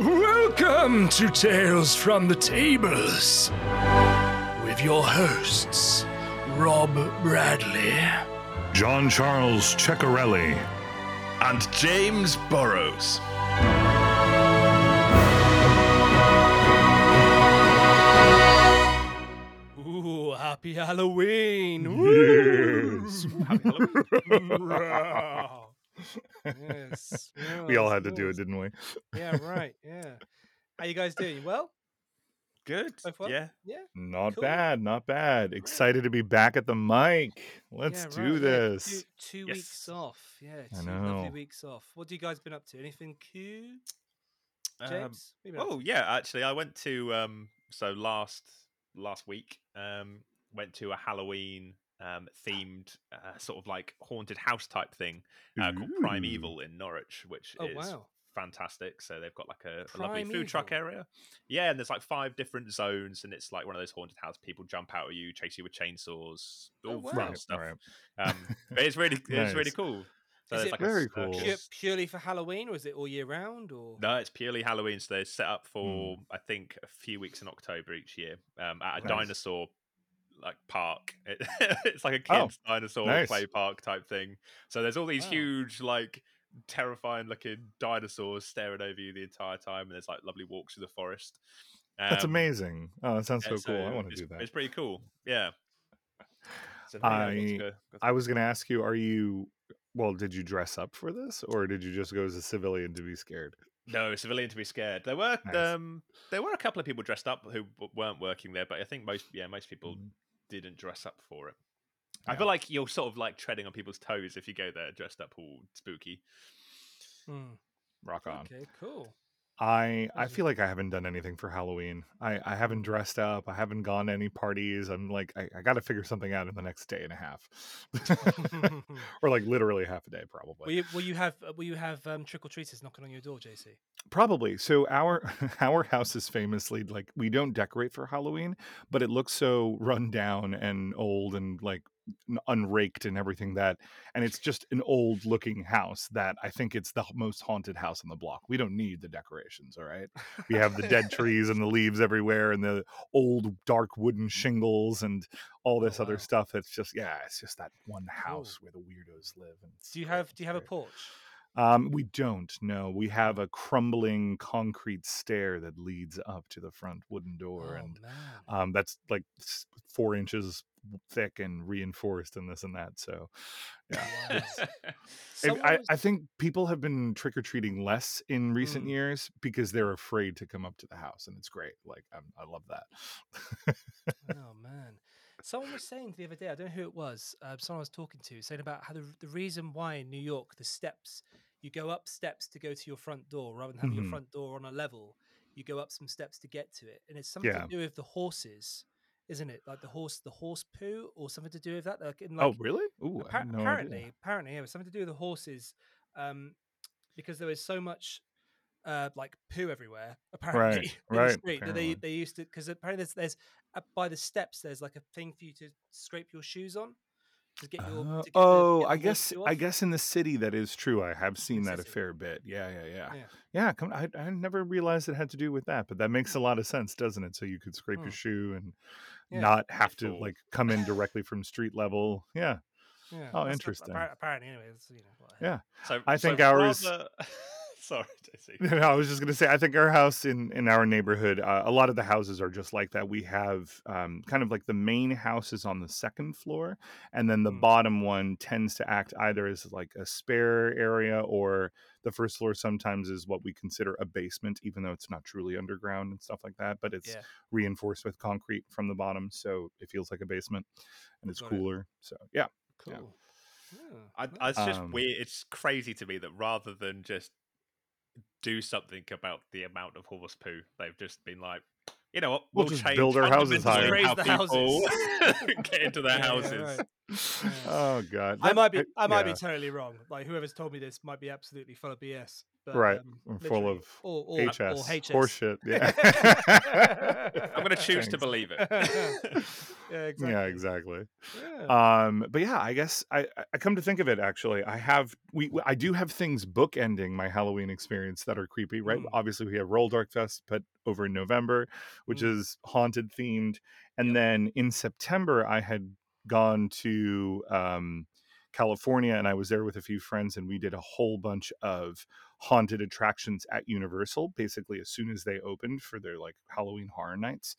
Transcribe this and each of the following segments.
Welcome to Tales from the Tables with your hosts, Rob Bradley, John Charles Ceccarelli, and James Burrows. Ooh, happy Halloween! Yes. Happy Halloween! yes. we all had to do it, didn't we? Yeah, right. Yeah. How you guys doing? Well, Good. so. Yeah. Yeah. Not Cool. bad, not bad. Excited to be back at the mic. Let's yeah, do right, yeah. this. Two, two Yes. weeks off. Yeah, I two lovely weeks off. What do you guys been up to? Anything cute, Um, James? What you been up oh yeah, actually, I went to um. So last last week, um, went to a Halloween um themed uh, sort of like haunted house type thing uh, called Primeval in Norwich, which Oh, is wow. fantastic. So they've got like a, a lovely food truck area. Yeah, and there's like five different zones, and it's like one of those haunted house. People jump out at you, chase you with chainsaws, Oh, all wow. fun Right, stuff. right. Um, but it's really it's really cool. So Is there's it like Very a cool. Pure, purely for Halloween, or is it all year round? Or No, it's purely Halloween. So they're set up for Hmm. I think a few weeks in October each year um, at a Nice. dinosaur like park. It, it's like a Oh, kids dinosaur nice. play park type thing. So there's all these Wow. huge like terrifying looking dinosaurs staring over you the entire time, and there's like lovely walks through the forest. That's Um, amazing. Oh, that sounds yeah, so cool. I want to do that. It's pretty cool. Yeah. So, yeah, got to I- go- I was going to ask you, are you, well, did you dress up for this or did you just go as a civilian to be scared? No, civilian to be scared. There were Nice. um there were a couple of people dressed up who weren't working there, but I think most yeah most people Mhm. Didn't dress up for it. I feel like you're sort of like treading on people's toes if you go there dressed up all spooky. Hmm, Rock on. okay, cool. I I feel like I haven't done anything for Halloween. I I haven't dressed up. I haven't gone to any parties. I'm like I, I got to figure something out in the next day and a half, or like literally half a day probably. Will you, will you have uh, will you have um, trick or treaters knocking on your door, JC? Probably. So our our house is famously like we don't decorate for Halloween, but it looks so run down and old and like unraked and everything that and it's just an old looking house that I think it's the most haunted house on the block. We don't need the decorations, all right? We have the dead trees and the leaves everywhere and the old dark wooden mm. shingles and all oh, this Oh, other wow. stuff that's just yeah, it's just that one house where the weirdos live and Do you have do you have a porch? Um, we don't. know. we have a crumbling concrete stair that leads up to the front wooden door, oh and um, that's like four inches thick and reinforced, and this and that. So, yeah, Wow. it's- Someone I, I think people have been trick or treating less in recent Mm. years because they're afraid to come up to the house, and it's great. Like I'm, I love that. oh man. Someone was saying the other day, I don't know who it was, uh, someone I was talking to, saying about how the, the reason why in New York, the steps, you go up steps to go to your front door rather than having Mhm. your front door on a level, you go up some steps to get to it. And it's something Yeah. to do with the horses, isn't it? Like the horse, the horse poo or something to do with that? Like, in like, oh, really? Ooh, Appa- no apparently, idea. apparently, yeah, it was something to do with the horses, um, because there was so much, uh, like poo everywhere. Apparently, the right, street that they they used to because apparently there's there's up by the steps there's like a thing for you to scrape your shoes on your. Uh, to get the- oh, I guess I guess in the city that is true. I have seen that a fair bit. Yeah, yeah, yeah. Yeah. Yeah, come. I, I never realized it had to do with that, but that makes a lot of sense, doesn't it? So you could scrape your shoe and Yeah. not have to like come in directly from street level. Yeah, Yeah, Oh, interesting. Apparently, anyway, it's, you know. yeah. so I so think ours- rather- Sorry, JC. No, I was just gonna say, I think our house in in our neighborhood, uh, a lot of the houses are just like that. We have um, kind of like the main house is on the second floor, and then the Mm. bottom one tends to act either as like a spare area or the first floor sometimes is what we consider a basement, even though it's not truly underground and stuff like that. But it's Yeah. reinforced with concrete from the bottom, so it feels like a basement, and it's Got it. cooler. So yeah, Cool. Yeah. Yeah, I. I- it's just Um, weird. It's crazy to me that rather than just do something about the amount of horse poo, they've just been like, you know what, We'll we'll, just change build our houses fundamentally higher. how Raise the houses. get into their Yeah, yeah, houses. right. oh god, I might be I might yeah. be totally wrong. Like whoever's told me this might be absolutely full of BS. But, right, um, and full of or, or, HS, or HS. horseshit. Yeah, I'm going to choose to believe it. yeah, exactly. Yeah, exactly. Yeah. Um, but yeah, I guess I, I- I come to think of it. Actually, I have we we- I do have things bookending my Halloween experience that are creepy. Right, Mm. obviously we have Rolldark Fest, but over in November, which Mm. is haunted themed, and Yep. then in September I had gone to um, California and I was there with a few friends and we did a whole bunch of haunted attractions at Universal basically as soon as they opened for their like Halloween horror nights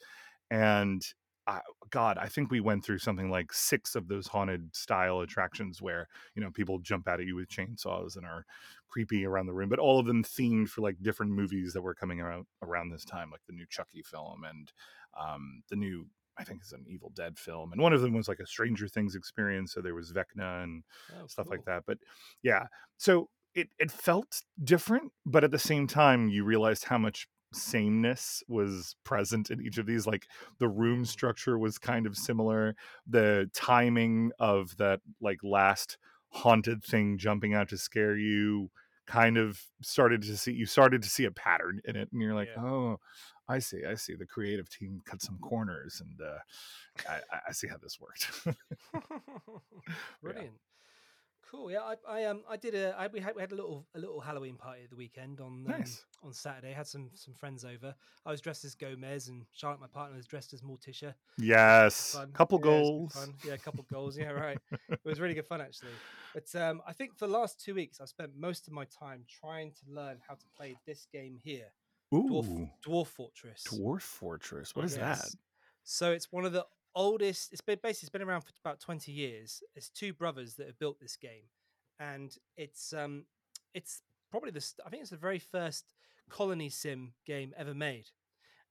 and I, God, I think we went through something like six of those haunted style attractions where you know people jump out at you with chainsaws and are creepy around the room, but all of them themed for like different movies that were coming out around this time, like the new Chucky film and um, the new I think it's an Evil Dead film, and one of them was like a Stranger Things experience. So there was Vecna and Oh, stuff like that. But yeah, so it it felt different, but at the same time, you realized how much sameness was present in each of these. Like the room structure was kind of similar. The timing of that like last haunted thing jumping out to scare you kind of started to see you started to see a pattern in it and you're like Yeah. oh i see i see the creative team cut some corners and uh i I- i see how this worked Brilliant. Cool. Yeah, I, I um I did a I, we had we had a little a little Halloween party at the weekend on um, Nice. on Saturday. Had some some friends over. I was dressed as Gomez and Charlotte, my partner, was dressed as Morticia. yes couple Yeah, it was good goals. Yeah, a couple goals. Yeah, right. It was really good fun actually. But um, I think for the last two weeks, I've spent most of my time trying to learn how to play this game here, Dwarf Ooh, Dwarf Fortress. dwarf fortress what is that So it's one of the oldest. It's been basically it's been around for about twenty years. It's two brothers that have built this game, and it's um it's probably the I think it's the very first colony sim game ever made.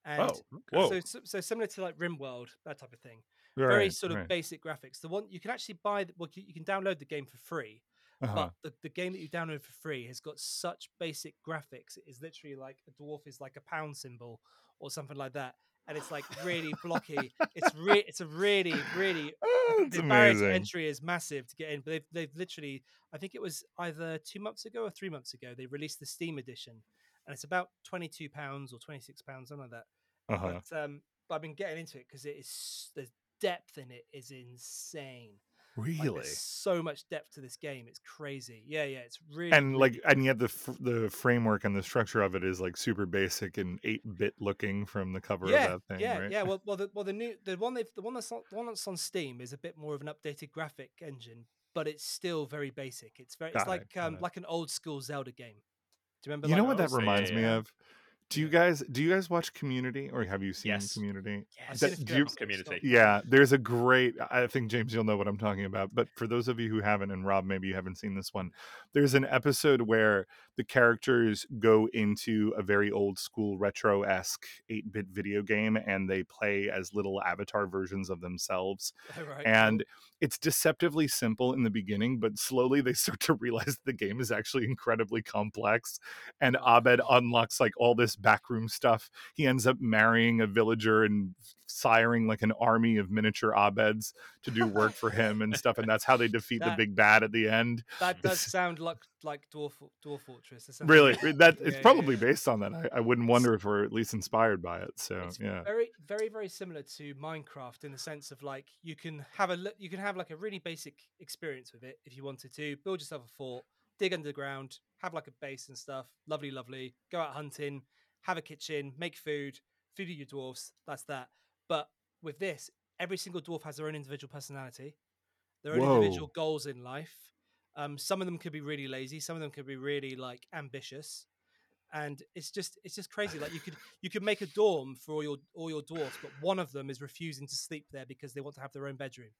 And oh whoa so, so so similar to like RimWorld, that type of thing. Very sort of right. basic graphics. The one you can actually buy. Well, you, you can download the game for free, Uh-huh. but the, the game that you download for free has got such basic graphics. It is literally like a dwarf is like a pound symbol or something like that, and it's like really blocky. It's re- it's a really really Oh, it's the barrier to amazing entry is massive to get in. But they've they've literally I think it was either two months ago or three months ago they released the Steam edition, and it's about twenty two pounds or twenty six pounds something like that. uh-huh But um, but I've been getting into it because it is the depth in it is insane. Like, really there's so much depth to this game. It's crazy. Yeah, yeah. It's really and really like and yet the f- the framework and the structure of it is like super basic and 8-bit looking from the cover yeah, of that thing yeah, right yeah. Well, well, the well the new the one they've the one that's on, the one that's on Steam is a bit more of an updated graphic engine, but it's still very basic. It's very Got it's it, like um it. like an old school Zelda game. Do you remember? you know what that so yeah, reminds me yeah. of do you guys do you guys watch community or have you seen Yes. community Yes, seen that- do you- Community. yeah there's a great i think james you'll know what i'm talking about but for those of you who haven't and rob maybe you haven't seen this one there's an episode where the characters go into a very old school retro-esque 8-bit video game and they play as little avatar versions of themselves right, and it's deceptively simple in the beginning but slowly they start to realize the game is actually incredibly complex and abed unlocks like all this backroom stuff. He ends up marrying a villager and siring like an army of miniature abeds to do work for him and stuff and that's how they defeat the big bad at the end. That does sound like like Dwarf Dwarf Fortress. That really? That Yeah, it's probably yeah. based on that. I, I wouldn't wonder if we're at least inspired by it so it's yeah. very very very similar to minecraft in the sense of like you can have a you can have like a really basic experience with it if you wanted to build yourself a fort dig underground have like a base and stuff lovely lovely go out hunting have a kitchen make food feed your dwarfs that's that. But with this every single dwarf has their own individual personality their own individual goals in life. Um, some of them could be really lazy some of them could be really like ambitious. And it's just it's just crazy like you could you could make a dorm for all your all your dwarfs but one of them is refusing to sleep there because they want to have their own bedroom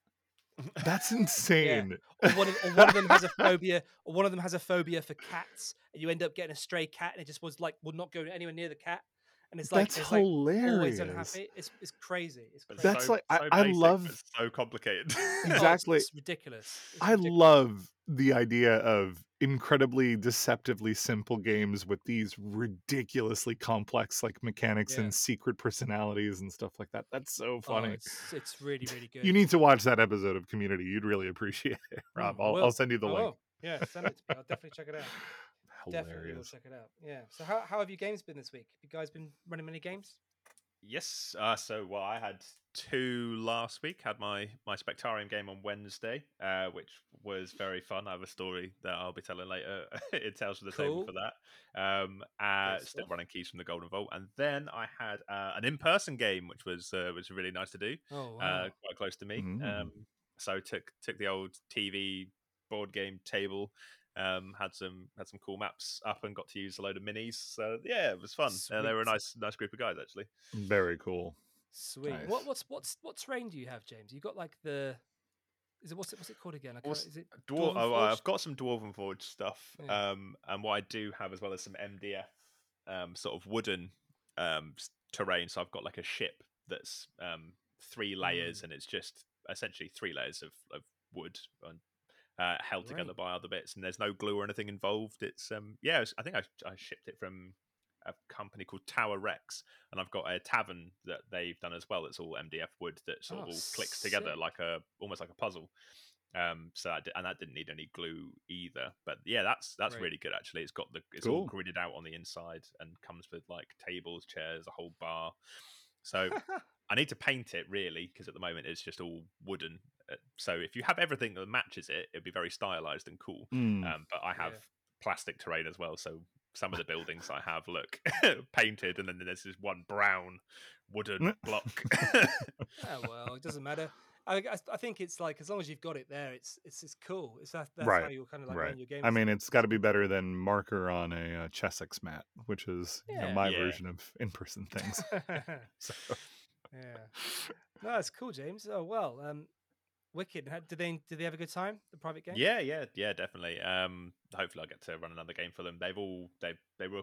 that's insane or one of, or one of them has a phobia or one of them has a phobia for cats and you end up getting a stray cat and it just was like will not go anywhere near the cat and it's like that's it's hilarious always unhappy it's, it's crazy it's crazy. That's so- like- I- so I basic, love- so complicated. Oh, it's- exactly. it's, ridiculous It's I ridiculous. love the idea of incredibly deceptively simple games with these ridiculously complex like mechanics Yeah. and secret personalities and stuff like that. That's so Oh, funny. it's, it's really really good you need to watch that episode of Community. You'd really appreciate it, Mm, Rob. I'll. I'll send you the I link. yeah send it to me i'll definitely check it out Definitely will check it out. Yeah. So how how have your games been this week? Have you guys been running many games? Yes. Uh, so, well, I had two last week. Had my my Spectarium game on Wednesday, uh, which was very fun. I have a story that I'll be telling later. it tells from the table for that. Um, uh, still stuff. running keys from the Golden Vault, and then I had uh, an in person game, which was uh, was really nice to do. Oh Uh, quite close to me. Mm. Um, so took took the old TV board game table. Um, had some had some cool maps up and got to use a load of minis. So yeah, it was fun. And they were a nice nice group of guys actually. Very cool. Sweet. Nice. What what's what's what terrain do you have, James? You got like the is it what's it what's it called again? I can't, is it Dwar- oh, I've got some Dwarven Forge stuff, Yeah. um, and what I do have as well as some MDF, um, sort of wooden um, terrain. So I've got like a ship that's um, three layers, Mm. and it's just essentially three layers of, of wood and uh, held together by other bits, and there's no glue or anything involved. It's um, yeah, it's- I think I, I shipped it from a company called Tower Rex, and I've got a tavern that they've done as well. That's all MDF wood that sort of Oh, all clicks together like a almost like a puzzle. Um, so that, and that didn't need any glue either. But yeah, that's that's Great. really good actually. It's got the it's all gridded out on the inside and comes with like tables, chairs, a whole bar. So I need to paint it really because at the moment it's just all wooden. Uh, So if you have everything that matches it, it'd be very stylized and cool. Mm. Um, but I have Yeah. plastic terrain as well, so some of the buildings I have look painted, and then there's this one brown wooden block. oh well, it doesn't matter. I, I, I think it's like as long as you've got it there, it's it's it's cool. It's that that's how Right, you kind of like right. your game. I mean, it's got to be better than marker on a uh, Chessex mat, which is you know, my Yeah. version of in-person things. So, yeah. No, that's cool, James. Oh well, um, wicked. Did they did they have a good time? The private game. yeah, yeah, yeah, definitely. Um, hopefully I'll get to run another game for them. They've all they they were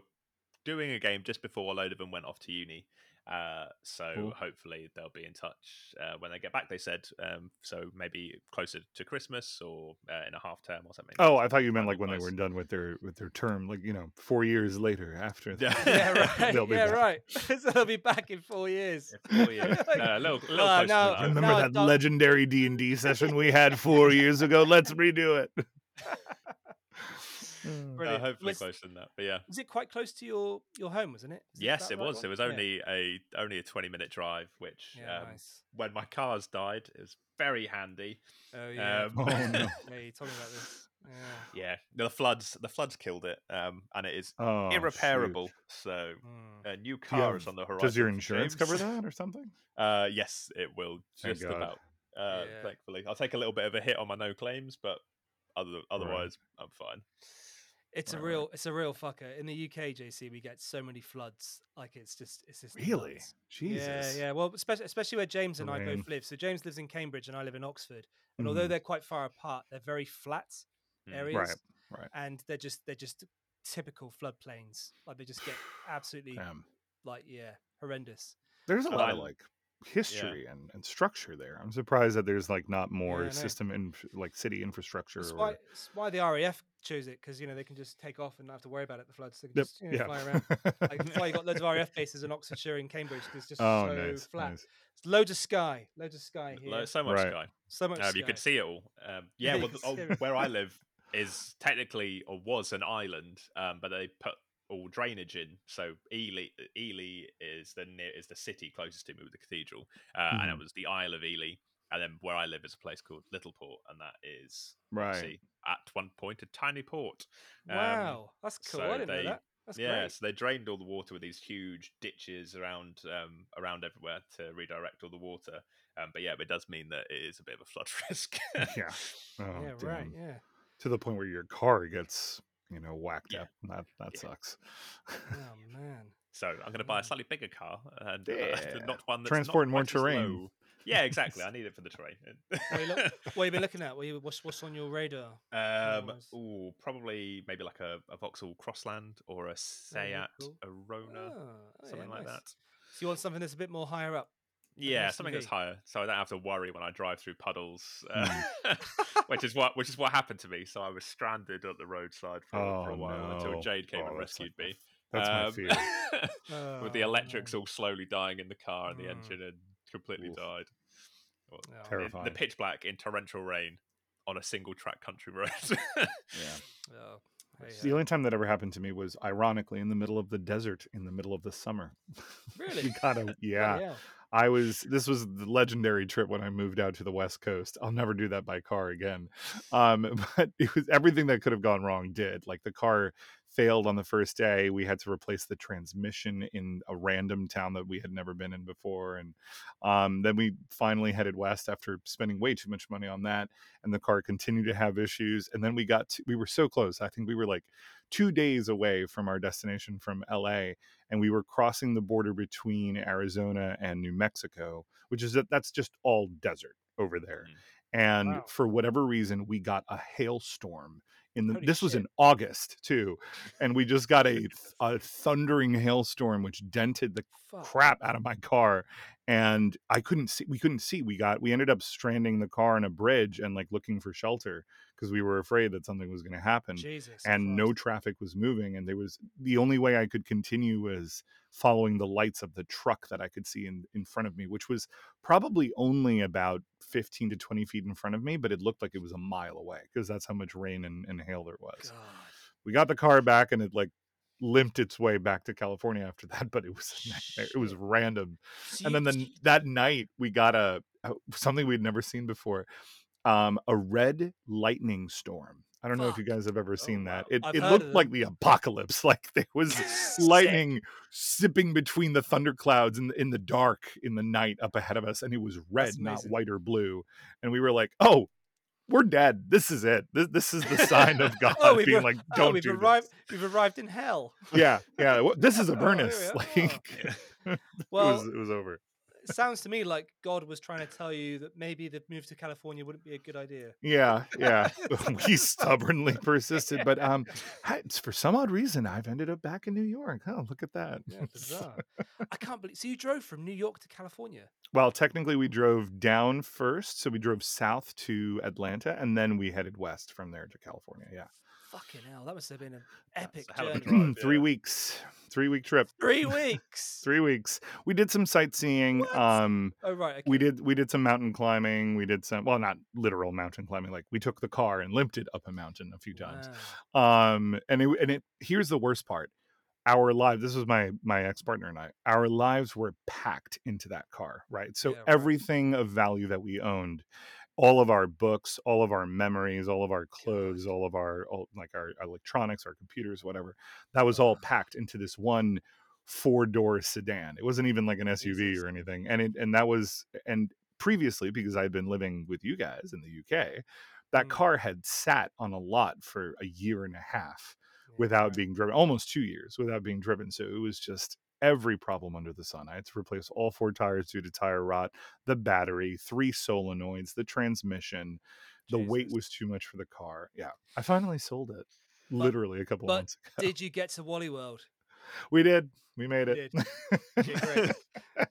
doing a game just before a load of them went off to uni. Uh, so Cool. hopefully they'll be in touch uh, when they get back. They said um, so maybe closer to Christmas or uh, in a half term or something. oh, I thought you meant like be when they were done with their with their term, like you know, four years later after. Yeah. Yeah, right. They'll be yeah, back. right. so they'll be back in four years. Yeah, four years. Like, No, a little, a little "Ah, closer now- than that. Remember No, that legendary D and D session we had four years ago? Let's redo it. Uh, Brilliant. hopefully Was- closer than that. But yeah. Was it quite close to your your home? Wasn't it? Is Yes, that it right was. one? It was Yeah. only a only a twenty minute drive, which Yeah, um, nice. when my cars died, it was very handy. Oh yeah. Um, Oh, no. yeah, you told me about this. Yeah. yeah, the floods the floods killed it, um, and it is Oh, shoot. irreparable. So Mm. a new you car is on the horizon. Does your insurance James. cover that or something? Uh, yes, it will. Just about. Uh, Yeah. Thankfully, I'll take a little bit of a hit on my no claims, but other otherwise, I'm fine. It's Right, a right. real, it's a real fucker. In the UK, JC, we get so many floods. Like it's just, it's just Really? nuts. Jesus. Yeah, yeah. Well, especially, especially where James and I both live. So James lives in Cambridge and I live in Oxford. And Mhm. although they're quite far apart, they're very flat Mm. areas. Right, right. And they're just, they're just typical floodplains. Like they just get absolutely, Damn. like yeah, horrendous. There's a lot I- of like history and, and structure there. I'm surprised that there's like not more Yeah, system in like city infrastructure. It's or... why, it's why the RAF chose it because you know they can just take off and not have to worry about it. The floods, they can Yep, just you know, yeah. fly around. Like, that's why you got loads of RAF bases in Oxfordshire and Cambridge because it's just oh, so nice, flat. nice. It's loads of sky, loads of sky here. So much Right. sky. so much. Um, sky. you could see it all. Um, yeah, well, can th- oh, where I live is technically or was an island, um, but they put all drainage in. So Ely, Ely is the near is the city closest to me with the cathedral, uh, and it was the Isle of Ely. And then where I live is a place called Littleport, and that is Right. obviously at one point a tiny port. Um, Wow, that's cool. I so didn't they- know that. That's yeah, great. so they drained all the water with these huge ditches around um, around everywhere to redirect all the water. Um, but yeah, it does mean that it is a bit of a flood risk. yeah. Oh, yeah, right. Yeah. To the point where your car gets, you know, whacked Yeah. up. That that Yeah. sucks. Oh man. So I'm going to buy a Mm. slightly bigger car and uh, Yeah. not one that's Transporting not more terrain. low. Yeah, exactly. I need it for the terrain. What you look, what you been looking at? What you, what's what's on your radar? um, Cars. ooh, probably maybe like a, a Vauxhall Crossland or a Seat cool. Arona, Ah, oh, something yeah, like nice. that. So you want something that's a bit more higher up? An Yeah, something that's higher, so I don't have to worry when I drive through puddles, uh, which is what which is what happened to me. So I was stranded at the roadside for, a- for a Oh, while until. Jade came Oh, and that's like rescued me. f- That's my Um, fear. with the Oh, electrics all slowly dying in the car and the Mm. engine had completely Oof. died. Well, Oh, in Terrifying. the pitch black in torrential rain on a single track country road. yeah. Oh, Hey, The only time that ever happened to me was ironically in the middle of the desert in the middle of the summer. Really? you gotta, bloody yeah. hell. I was this was the legendary trip when I moved out to the West Coast. I'll never do that by car again. Um, but it was everything that could have gone wrong did. Like the car failed on the first day. We had to replace the transmission in a random town that we had never been in before. And um, then we finally headed west after spending way too much money on that. And the car continued to have issues. And then we got to, we were so close. I think we were like two days away from our destination from LA and we were crossing the border between Arizona and New Mexico, which is that that's just all desert over there. Mhm. And Wow. for whatever reason, we got a hailstorm in the. Holy this was in August too, and we just got a a thundering hailstorm which dented the Fuck. crap out of my car and i couldn't see we couldn't see we got we ended up stranding the car on a bridge and like looking for shelter because we were afraid that something was going to happen Jesus. and no traffic was moving and there was the only way i could continue was following the lights of the truck that i could see in, in front of me which was probably only about 15 to 20 feet in front of me but it looked like it was a mile away because that's how much rain and, and hail there was God. we got the car back and it like limped its way back to california after that but it was it was random. And then the, that night we got a, something we'd never seen before um a red lightning storm. I don't know if you guys have ever seen that. wow. it, it looked like the apocalypse. Like there was lightning sipping between the thunderclouds in, in the dark in the night up ahead of us and it was red not white or blue. And we were like oh we're dead this is it this, this is the sign of god Oh, being like oh, don't we've do arrived. this We've arrived in hell. yeah yeah this is a Oh, furnace are. like oh, it was it was over sounds to me like God was trying to tell you that maybe the move to California wouldn't be a good idea. Yeah, yeah. we stubbornly persisted, but um, it's for some odd reason I've ended up back in New York. Oh, look at that. Yeah, bizarre. I can't believe. So you drove from New York to California. well, technically, we drove down first, so we drove south to Atlanta, and then we headed west from there to California. Yeah, Fucking hell, that must have been an epic a hell of a journey. drive. three yeah. weeks, three week trip, Three weeks. three weeks. We did some sightseeing. What? Um, Oh right. Okay. we did we did some mountain climbing. We did some well, not literal mountain climbing. Like we took the car and limped it up a mountain a few times. Wow. um and it and it here's the worst part our lives this was my my ex-partner and i our lives were packed into that car right so Yeah, right. everything of value that we owned all of our books all of our memories all of our clothes all of our all, like our electronics our computers whatever that was all packed into this one four door sedan. It wasn't even like an suv or anything and it and that was and previously because i'd been living with you guys in the uk that Mm. car had sat on a lot for a year and a half without being driven almost two years without being driven so it was just every problem under the sun. I had to replace all four tires due to tire rot the battery three solenoids the transmission. The weight was too much for the car. Yeah i finally sold it literally a couple but months ago. Did you get to Wally World? we did. We made it. Okay, great.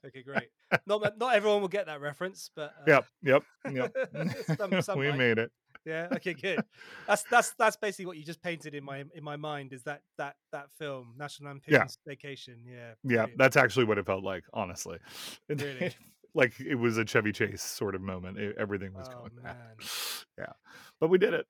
Okay, great. Not not everyone will get that reference, but uh, yep yep yep. Some- some we might. made it Yeah. Okay. Good. That's that's that's basically what you just painted in my in my mind. Is that that that film National Lampoon's Vacation? Yeah. yeah brilliant. that's actually what it felt like honestly Really? like it was a chevy chase sort of moment It- everything was Oh, going man. yeah but we did it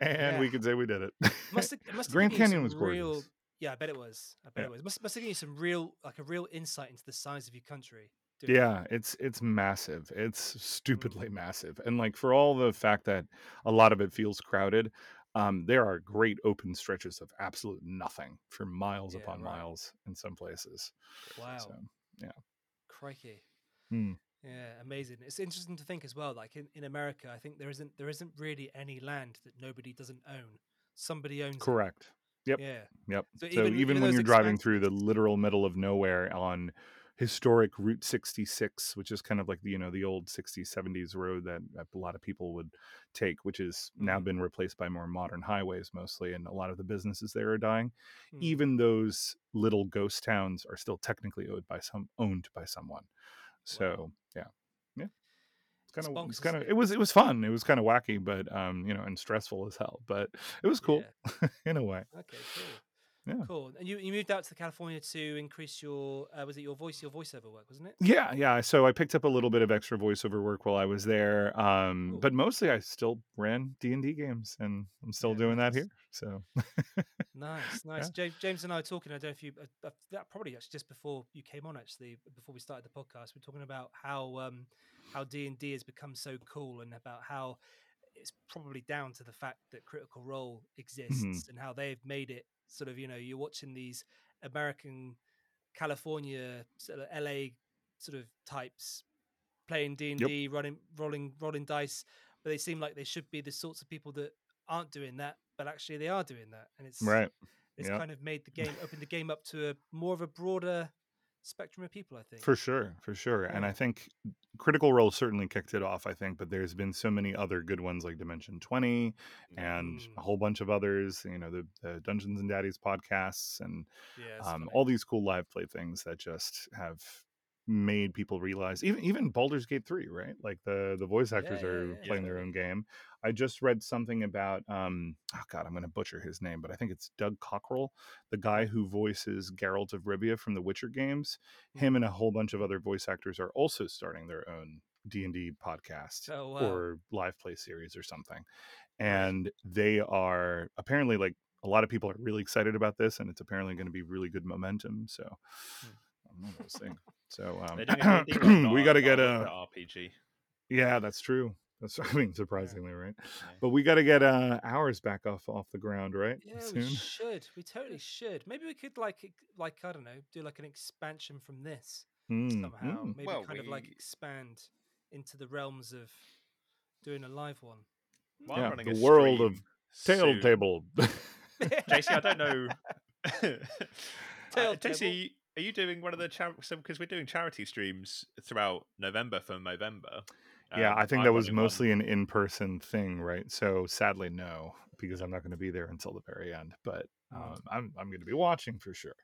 and we Yeah. could say we did it Must have, must have grand canyon was real. gorgeous Yeah, I bet it was. I bet Yeah. it was. Must must have given you some real like a real insight into the size of your country. Yeah it's it's massive it's stupidly massive and like for all the fact that a lot of it feels crowded um there are great open stretches of absolute nothing for miles Yeah, upon right. miles in some places Wow. so Crikey. Hmm. Yeah, amazing. It's interesting to think as well. Like in, in America, I think there isn't there isn't really any land that nobody doesn't own. Somebody owns it. correct Yep. Yeah. Yep. So So even- even, even when those you're driving through the literal middle of nowhere on historic Route 66, which is kind of like the you know the old 60s 70s road that a lot of people would take, which has now Mhm. been replaced by more modern highways mostly, and a lot of the businesses there are dying. Mm. Even those little ghost towns are still technically owned by some owned by someone. So yeah, yeah. It's kind of it's kind of it it? was it was fun. It was kind of wacky, but um you know and stressful as hell. But it was cool in a way. Okay, cool. Yeah. Cool. And you, you moved out to California to increase your uh, was it your voice your voiceover work wasn't it? Yeah, yeah. So I picked up a little bit of extra voiceover work while I was there, um, Cool. but mostly I still ran D and D games, and I'm still Yeah, doing that here. So Nice, nice. James, James and I were talking. I don't know if you uh, uh, that probably actually just before you came on. Actually, before we started the podcast, we are talking about how um, how D and D has become so cool, and about how it's probably down to the fact that Critical Role exists, and how they've made it sort of. You know, you're watching these American, California, sort of LA sort of types playing D and D, running, rolling, rolling dice, but they seem like they should be the sorts of people that aren't doing that, but actually they are doing that, and it's right, it's Yep. kind of made the game opened the game up to a more of a broader spectrum of people. I think. for sure, for sure. And I think Critical Role certainly kicked it off. I think, but there's been so many other good ones like Dimension Twenty and Mm. a whole bunch of others. You know, the, the Dungeons and Daddies podcasts and yeah, um, all these cool live play things that just have made people realize even even Baldur's Gate 3 right? Like the the voice actors yeah, are yeah, playing their own game. I just read something about um oh god i'm going to butcher his name but i think it's doug cockrell the guy who voices Geralt of Rivia from the Witcher games. Him and a whole bunch of other voice actors are also starting their own D&D podcast Oh, wow. or live play series or something. And they are apparently like a lot of people are really excited about this and it's apparently going to be really good momentum so Hmm. I don't know, we'll see. So They're doing a D&D one, um, we got to get a a RPG. yeah, that's true. That's I mean surprisingly right, Yeah. but we got to get uh ours back off off the ground right Yeah, soon. we should. We totally should. Maybe we could like, like I don't know, do like an expansion from this Mm, somehow. mm. Maybe Well, kind of like expand into the realms of doing a live one. Well, Yeah, the world of stream Tail soon. table. JC, I don't know. Tail uh, JC, are you doing one of the char- so because we're doing charity streams throughout November for November? yeah, um, I think I'm that was running one. mostly an in-person thing, right? So sadly, no, because I'm not going to be there until the very end. But Mm. um, I'm I'm going to be watching for sure.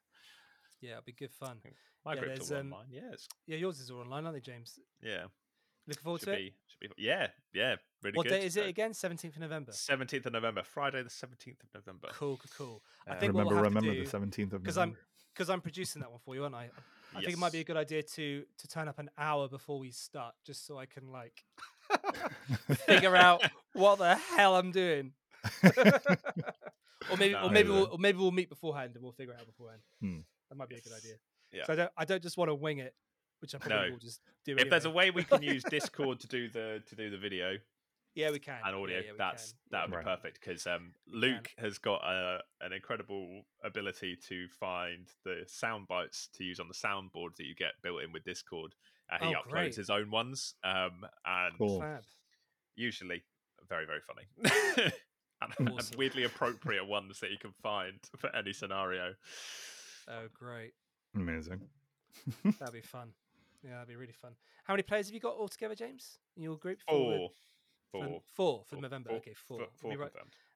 Yeah, it'll be good fun. My yeah, crypto there's, um, online. Yes, Yeah, yours is all online, aren't they, James? yeah. Looking forward Should to it. should be. Yeah, yeah. Really What good. date is it again? Seventeenth of November. Seventeenth of November, Friday the seventeenth of November. Cool, cool, cool. I Uh, think what remember, we'll have remember to the 17th of because I'm November. Because I'm producing that one for you, aren't I? I think it might be a good idea to to turn up an hour before we start, just so I can like figure out what the hell I'm doing. or maybe, or maybe, we'll, or maybe we'll meet beforehand and we'll figure it out beforehand. Hmm. That might be a good idea. Yeah. So I don't, I don't just want to wing it, which I probably No. will just do. If there's a way we can use Discord to do the to do the video yeah, we can. and audio, yeah, we that's can. that would Right. be perfect because um, Luke has got a, an incredible ability to find the sound bites to use on the soundboards that you get built in with Discord. Uh, he Oh, uploads great. his own ones, um, and Cool. Usually very very funny. and, and weirdly appropriate ones that you can find for any scenario. Oh, great. Amazing. That'd be fun. Yeah, that'd be really fun. How many players have you got altogether, James, in your group? Four. the- Four, for four, four for four, November. four, okay, four. four, Let, me write,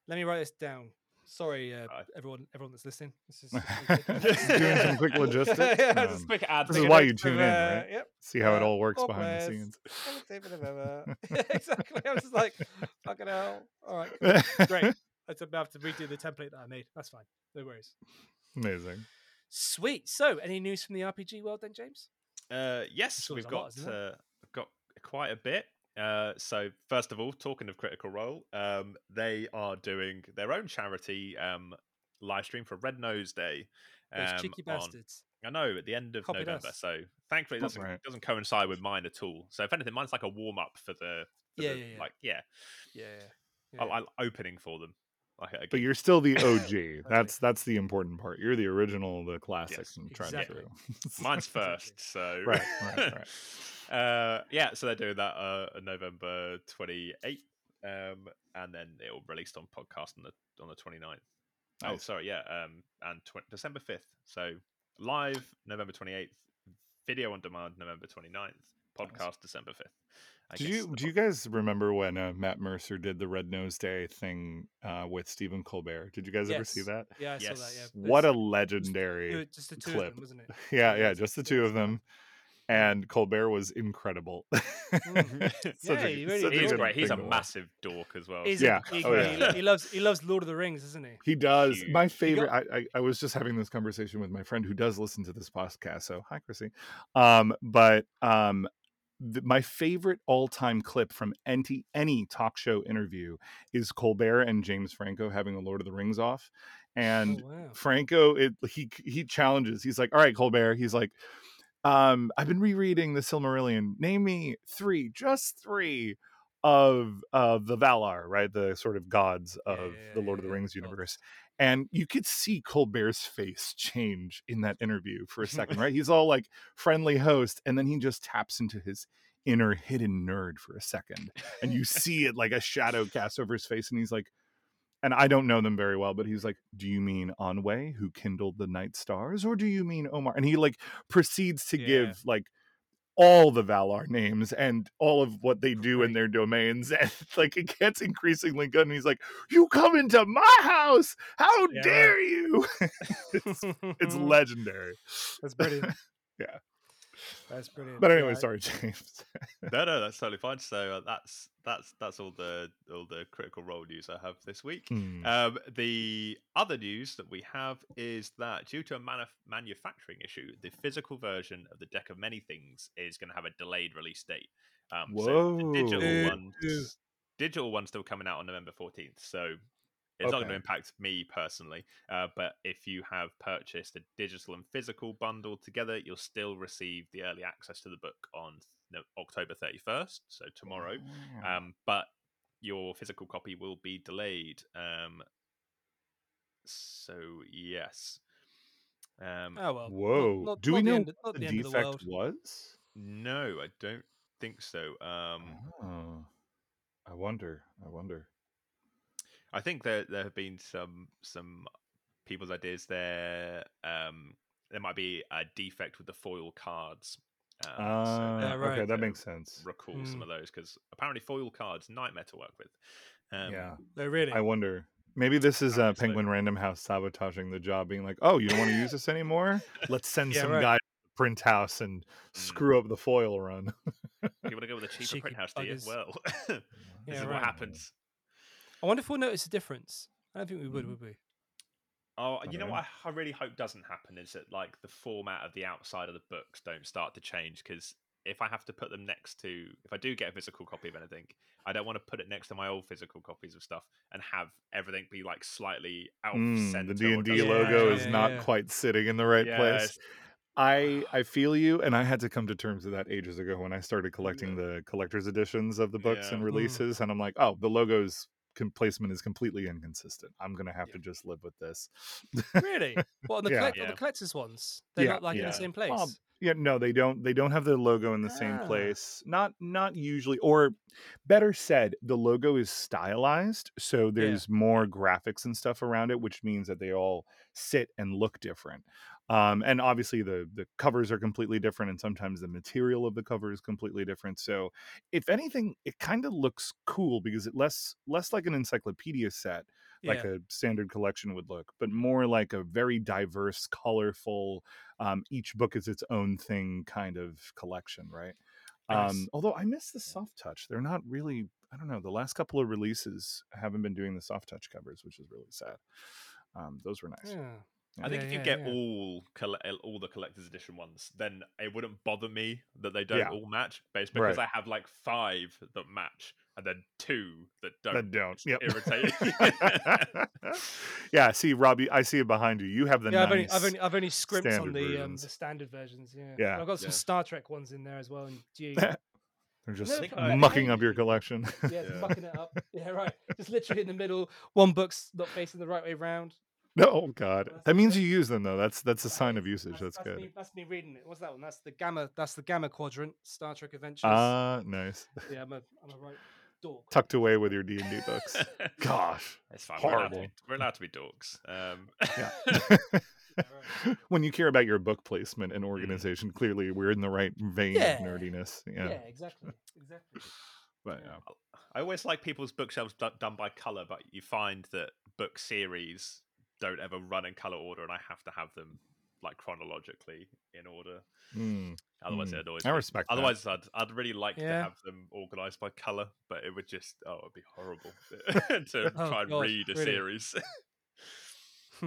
let me write this down. Sorry, uh, Aye. everyone, everyone that's listening. This is doing some quick logistics. yeah, Um, just Quick ad. This is why you tune in, uh, right? Yep. See how it uh, all works four behind the scenes. November. exactly. I was just like, fucking hell. All right, cool. great. I have to have to redo the template that I made. That's fine. No worries. Amazing. Sweet. So, any news from the RPG world then, James? Uh, yes, we've there's a lot, got isn't uh, got quite a bit. Uh, so first of all, talking of Critical Role, um, they are doing their own charity um, live stream for Red Nose Day. Those um, cheeky on- bastards. I know at the end of Copied November. us. So thankfully, it doesn't right. doesn't coincide with mine at all. So if anything, mine's like a warm up for the, for Yeah, the- yeah, yeah. like yeah, Yeah. yeah. I-. I'm opening for them. Like But you're still the OG. that's that's the important part. You're the original, the classic, Yes, and tried exactly. true. Mine's first, so Right, right, right. uh, yeah, so they're doing that uh, November 28th, um, and then it will released on podcast on the on the 29th. Oh, Nice. sorry, yeah, um, and tw- December 5th. So live November 28th, video on demand November 29th, podcast December 5th. I Do guess you do you guys remember when uh, Matt Mercer did the Red Nose Day thing uh, with Stephen Colbert? Did you guys ever see that? Yeah, I saw that. Yeah. What a legendary It was just the two clip. of them, wasn't it? yeah, Yeah, yeah, just the two of them. and Colbert was incredible. Mm. Such Yeah, a- he really such He is good great. He's a thing to watch. massive dork as well. He's Yeah. A, he, Oh, yeah. he he loves he loves Lord of the Rings, doesn't he? He does. Huge. My favorite. got- I, I I was just having this conversation with my friend who does listen to this podcast. So hi, Chrissy. Um, but um, the, my favorite all-time clip from any any talk show interview is Colbert and James Franco having a Lord of the Rings off, and oh, wow. Franco it he he challenges. He's like, "All right, Colbert." He's like, um, "I've been rereading the Silmarillion. Name me three, just three." Of of the Valar, right, the sort of gods of yeah, the Lord of the Rings universe, and you could see Colbert's face change in that interview for a second, right? He's all like friendly host, and then he just taps into his inner hidden nerd for a second, and you see it like a shadow cast over his face, and he's like, and I don't know them very well, but he's like, "Do you mean Onway, who kindled the night stars, or do you mean Omar?" And he like proceeds to Yeah. give like all the Valar names and all of what they do in their domains, and like it gets increasingly good. And he's like, "You come into my house? How Yeah, dare you?" it's, it's legendary. That's brilliant. Yeah. That's brilliant. But anyway, Yeah, sorry, James. no, no, that's totally fine. So uh, that's that's that's all the all the critical role news I have this week. Hmm. Um, the other news that we have is that due to a manuf- manufacturing issue, the physical version of the Deck of Many Things is going to have a delayed release date. Um, So the digital Whoa. one, digital one's still coming out on November fourteenth. So it's not going to impact me personally. Uh, but if you have purchased a digital and physical bundle together, you'll still receive the early access to the book on no, October thirty first. So tomorrow. Um, but your physical copy will be delayed. Um, so yes. Um, Oh well. Whoa. not- Do not we know end, what the the end the defect was? no, I don't think so. Um, Oh, I wonder. I wonder. I think there there have been some some people's ideas there. Um, there might be a defect with the foil cards. Um, so Ah, Yeah, right. okay, that makes sense. Recall some Mm. of those because apparently foil cards nightmare to work with. Um, yeah, No, really. I wonder. Maybe this is uh, Penguin Random House sabotaging the job, being like, "Oh, you don't want to use this anymore? Let's send Yeah, some right. guy to the print house and Mm. screw up the foil run." You want to go with a cheaper Cheeky print house, do you? Well, this Yeah, is right. what happens. I wonder if we'll notice a difference. I don't think we would, Mm. would we? Oh, you know know. what I, I really hope doesn't happen is that like the format of the outside of the books don't start to change because if I have to put them next to if I do get a physical copy of anything, I don't want to put it next to my old physical copies of stuff and have everything be like slightly out of Mm, center. the D and D logo match is up. not yeah. quite sitting in the right Yeah, place. I I feel you, and I had to come to terms with that ages ago when I started collecting the collector's editions of the books Yeah. and Mm. releases, and I'm like, oh, the logo's com- placement is completely inconsistent. I'm gonna have Yeah. to just live with this. Really? Well, on the, Yeah. collect- on Yeah. the collectors ones? They're Yeah, not like in the same place. Well, yeah, no, they don't. They don't have the logo in the same Ah. place. Not not usually, or better said, the logo is stylized, so there's more graphics and stuff around it, which means that they all sit and look different. Um, and obviously the the covers are completely different, and sometimes the material of the cover is completely different. So, if anything, it kind of looks cool because it less less like an encyclopedia set like yeah. a standard collection would look, but more like a very diverse, colorful, um, each book is its own thing kind of collection, right? Nice. Um, although I miss the soft touch. They're not really, I don't know, the last couple of releases haven't been doing the soft touch covers, which is really sad. Um, those were nice. yeah. I think Yeah, if you yeah, get yeah. all colle- all the collector's edition ones, then it wouldn't bother me that they don't Yeah. all match. But it's because Right. I have like five that match and then two that don't. That don't. Yep. irritate. yeah. See, Robbie, I see it behind you. You have the yeah, I've, only, I've only I've only scrimped on the um, the standard versions. Yeah, Yeah. I've got some Yeah. Star Trek ones in there as well. And gee, They're just No, think but I- I mucking up your collection. yeah, it's Yeah. mucking it up. Yeah, right. Just literally in the middle. One book's not facing the right way round. No, oh God. That's That means you use them though. That's that's a sign of usage. That's, that's good. Me, that's me reading it. What's that one? That's the gamma. That's the gamma quadrant. Star Trek Adventures. Ah, nice. yeah, I'm a I'm a right dork. Tucked away with your D and D books. Gosh. It's fine. We're allowed, to Horrible. be, we're allowed to be dorks. Um, Yeah. when you care about your book placement and organization, clearly we're in the right vein Yeah. of nerdiness. Yeah, Yeah. exactly, exactly. But yeah. yeah. I always like people's bookshelves do- done by color, but you find that book series don't ever run in color order, and I have to have them like chronologically in order. Mm, Otherwise, Mm. it annoys I me. respect that. Otherwise, I'd I'd really like to have them organized by color, but it would just oh, it'd be horrible to Oh, try and God, read a really? series.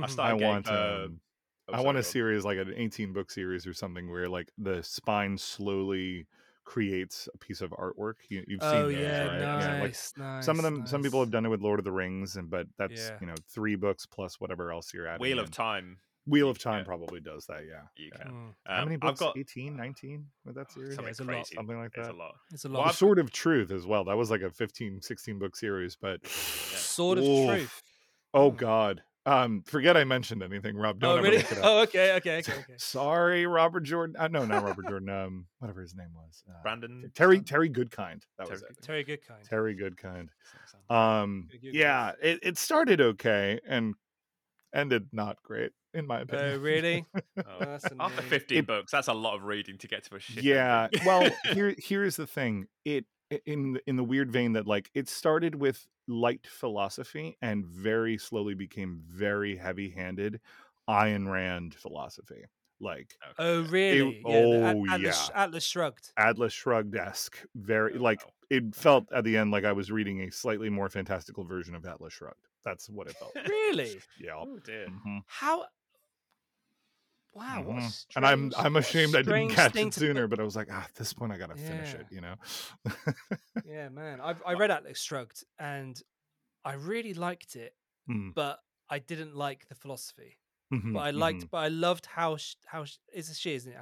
I I started getting, want uh, um, oh, I sorry, want a go series like an 18 book series or something where like the spine slowly creates a piece of artwork. You, you've seen oh those, yeah, right? nice, Yeah, like nice. some of them, some people have done it with Lord of the Rings, and but that's Yeah. you know three books plus whatever else you're adding. Wheel of in. Time. Wheel of Yeah. Time probably does that. Yeah. You Yeah. can. Mm, How Um, many I've books? got 18, 19 with that series? something it's a lot. crazy. Something like It's that. a lot. It's a Well, lot. The I've Sword of Truth as well. That was like a 15, 16 book series, but Sword of Oof. Truth. Oh Hmm. God. Um, forget I mentioned anything, Rob. Don't oh ever really? look it up. Oh okay, okay, okay, okay. Sorry, Robert Jordan. Uh, no, not Robert Jordan. Um, whatever his name was. Uh, Brandon. Terry Sun? Terry Goodkind. That was Terry it. Terry Goodkind. Terry Goodkind. Sun- Sun. Um, Good, good, yeah, it, it started okay and ended not great in my opinion. Oh really? Oh. That's After annoying. 15 It- books, that's a lot of reading to get to a shit. yeah. Well, here here's the thing. It in the- in the weird vein that like it started with light philosophy and very slowly became very heavy-handed Ayn Rand philosophy. Like Okay, Oh yeah. really? oh, yeah, the At- Atlas, yeah. Atlas Shrugged. Atlas Shrugged esque. Very Oh, like wow. it felt at the end like I was reading a slightly more fantastical version of Atlas Shrugged. That's what it felt. Really? yeah. Oh dear. mhm. How? Wow, a Mhm. And I'm I'm ashamed I didn't catch it to sooner, but I was like, ah, at this point I gotta finish it, you know. Yeah, man. I I read Atlas Shrugged and I really liked it, Mm, but I didn't like the philosophy. mhm, But I liked, mhm. but I loved how sh- how sh- it's a she, isn't it?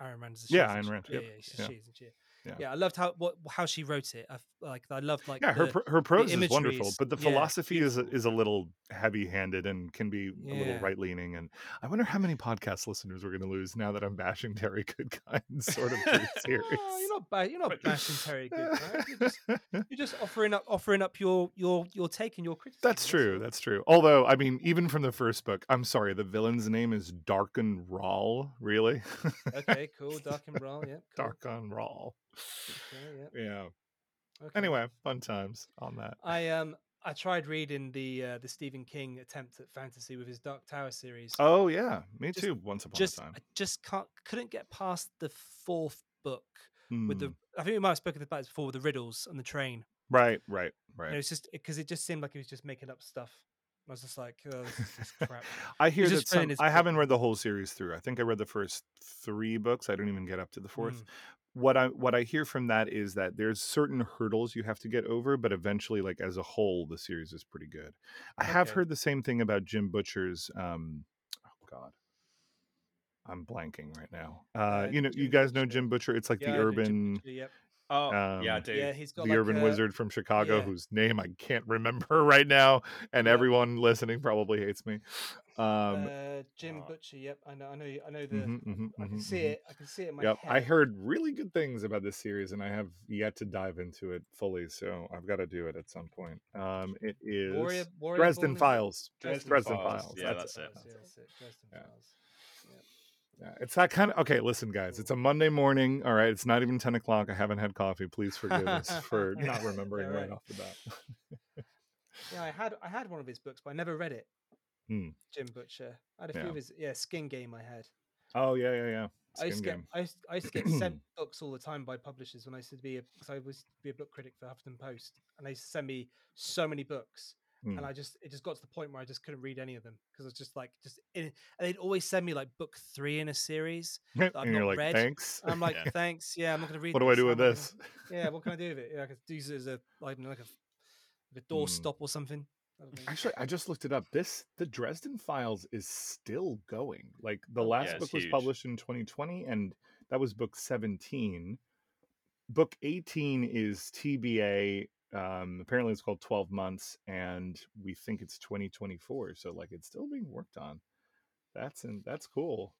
Aaron Rand is a she. Yeah, isn't Ayn? Rand, Yeah, yep, yeah, she's yeah. she, isn't she? Yeah. Yeah. I loved how what how she wrote it. I like I loved like yeah, her the- pr- her prose is wonderful, but the yeah, philosophy is beautiful. is a little heavy-handed and can be a little right-leaning. And I wonder how many podcast listeners we're going to lose now that I'm bashing Terry Goodkind Sword of Truth series. Oh, you're not ba- you're not bashing Terry Goodkind. You're just, you're just offering up offering up your your your take and your criticism. That's true. That's true. Although, I mean, even from the first book, I'm sorry, the villain's name is Darken Rahl. Really? okay. Cool. Dark and Brawl. Yeah. Cool. Darken Rahl. Okay, yeah. Yeah. Okay. Anyway, fun times on that. I um I tried reading the uh, the Stephen King attempt at fantasy with his Dark Tower series. Oh yeah, me Just- too. Once upon just a time. I just can't couldn't get past the fourth book with the Mm, I think we might have spoken about this before with the riddles on the train. right, right, And right. it was just because it just seemed like he was just making up stuff. I was just like, oh, this is crap. I hear that some. I haven't read the whole series through. I think I read the first three books. I don't even get up to the fourth. Mm. What I what I hear from that is that there's certain hurdles you have to get over, but eventually, like as a whole, the series is pretty good. I have heard the same thing about Jim Butcher's. Um, oh God, I'm blanking right now. Uh, Uh, you know, you guys know Jim Butcher. It's like Yeah, the urban. Butcher, Yep. Oh, yeah, I Um. Yeah, he's got the like urban a- wizard from Chicago, yeah. whose name I can't remember right now, and Yep. everyone listening probably hates me. Um, uh, Jim uh, Butcher. Yep, I know. I know. I know the. mhm, mhm, I can mhm, see mhm. it. I can see it in my Yep, head. I heard really good things about this series, and I have yet to dive into it fully. So I've got to do it at some point. Um, it is Warrior, Warrior Dresden Born. Files. Dresden Dresden Files, Files. yeah, that's, that's it. it. Files, yeah, that's it. Dresden Yeah. Files. Yeah, it's that kind of okay. Listen, guys, it's a Monday morning. All right, it's not even ten o'clock. I haven't had coffee. Please forgive us for not remembering Yeah, right. right. off the bat. Yeah, I had I had one of his books, but I never read it. Hmm. Jim Butcher. I had a few of his yeah Skin Game. I had. oh yeah, yeah, yeah. I Skin get game. I used, I used to get sent books all the time by publishers when I used to be a because I was to be a book critic for Huffington Post, and they used to send me so many books, Hmm. and I just it just got to the point where I just couldn't read any of them because it's just like just in, and they'd always send me like book three in a series. and I've not like, read. thanks. And I'm like, Yeah. thanks, yeah, I'm not going to read. what do I do with am I gonna- this? yeah, what can I do with it? Yeah, I could use it as a like like a like a Hmm. doorstop or something. I. Actually, I just looked it up. This the Dresden Files is still going. Like the Oh, last yeah, book was huge. published in 2020, and that was book 17. Book 18 is TBA. Um, apparently, it's called 12 months, and we think it's 2024. So, like, it's still being worked on. That's and that's cool.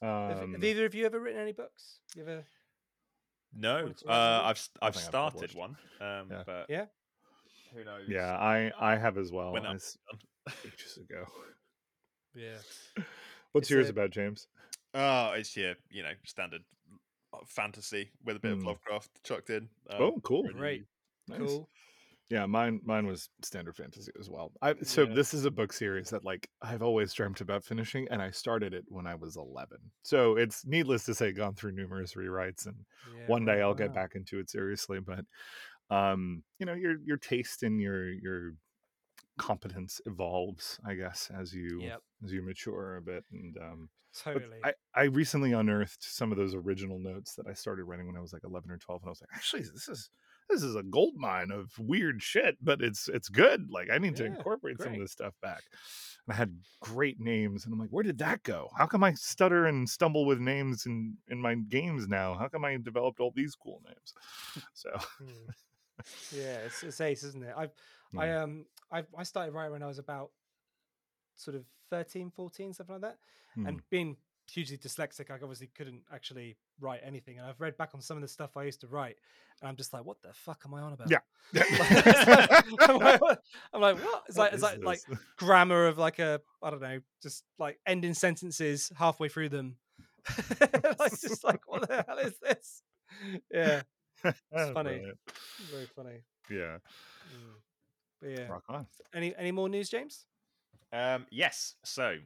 Have, Um, have either of you ever written any books? You ever? No, Wanted to write uh. I've s- I I've think I've started one, um, Yeah. but Yeah. who knows? yeah, I I have as well. When that as ages ago. Yeah. What's It's yours a- about, James? Oh, it's your you know standard uh, fantasy with a bit Hmm. of Lovecraft chucked in. Um, oh, cool. really- Great. Nice. Cool. Yeah, mine mine was standard fantasy as well. I so Yeah. this is a book series that like I've always dreamt about finishing and I started it when I was 11. So it's needless to say gone through numerous rewrites and Yeah, one day I'll get back into it seriously, but um you know your your taste and your your competence evolves, I guess, as you Yep, as you mature a bit and um totally. I, I recently unearthed some of those original notes that I started writing when I was like 11 or 12 and I was like actually this is this is a gold mine of weird shit but it's it's good like I need to Yeah, incorporate some of this stuff back and I had great names and I'm like where did that go how come I stutter and stumble with names in in my games now how come I developed all these cool names so Mm. Yeah, it's, it's ace, isn't it? I've I um I I started writing when I was about sort of 13, 14, something like that. Hmm. And being hugely dyslexic, I obviously couldn't actually write anything. And I've read back on some of the stuff I used to write, and I'm just like, what the fuck am I on about? yeah I'm, like, what? I'm like, what? It's What like it's like like grammar of like a I don't know, just like ending sentences halfway through them. like just like what the hell is this? Yeah, it's funny. Brilliant. very funny. yeah Mm. But yeah, rock on any any more news, James? Um, yes. So,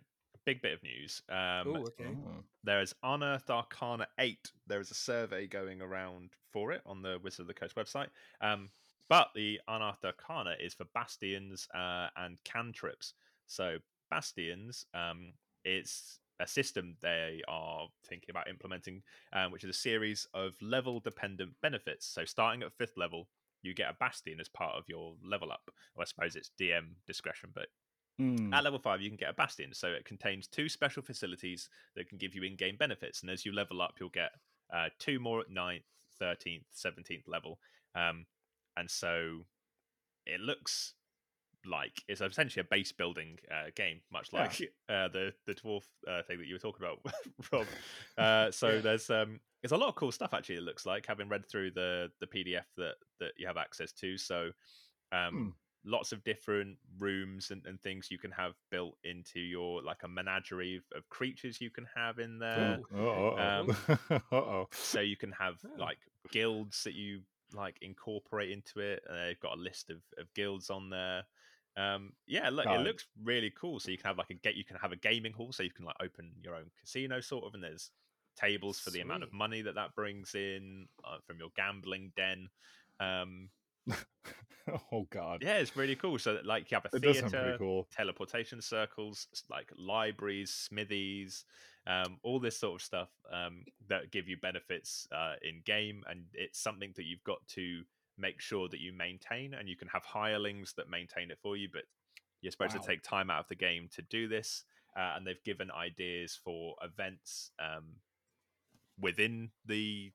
big bit of news. Um, Oh, okay. Oh. there is Unearthed Arcana 8. There is a survey going around for it on the Wizard of the Coast website. Um, but the Unearthed Arcana is for Bastions uh, and Cantrips. So, Bastions, um, it's a system they are thinking about implementing, um, which is a series of level dependent benefits. So, starting at fifth level, you get a Bastion as part of your level up. Well, I suppose it's DM discretion, but Mm. at level five, you can get a bastion, so it contains two special facilities that can give you in-game benefits. And as you level up, you'll get uh, two more at ninth, thirteenth, seventeenth level. Um, and so it looks like it's essentially a base building uh, game, much Yeah. like uh, the the dwarf uh, thing that you were talking about, Rob. Uh, so Yeah. there's um, there's a lot of cool stuff actually. It looks like having read through the the PDF that that you have access to. So um, Hmm. Lots of different rooms and, and things you can have built into your like a menagerie of, of creatures you can have in there. Ooh, Oh, Um. So you can have like guilds that you like incorporate into it. And they've got a list of, of guilds on there. Um, yeah, look, it looks really cool. So you can have like a get you can have a gaming hall, so you can like open your own casino sort of, and there's tables for the amount of money that that brings in uh, from your gambling den. Um, oh God. yeah, it's really cool. So like you have a It does sound pretty theater, cool. teleportation circles, like libraries, smithies, um, all this sort of stuff um, that give you benefits uh, in game, and it's something that you've got to make sure that you maintain, and you can have hirelings that maintain it for you, but you're supposed Wow. to take time out of the game to do this. Uh, and they've given ideas for events um, within the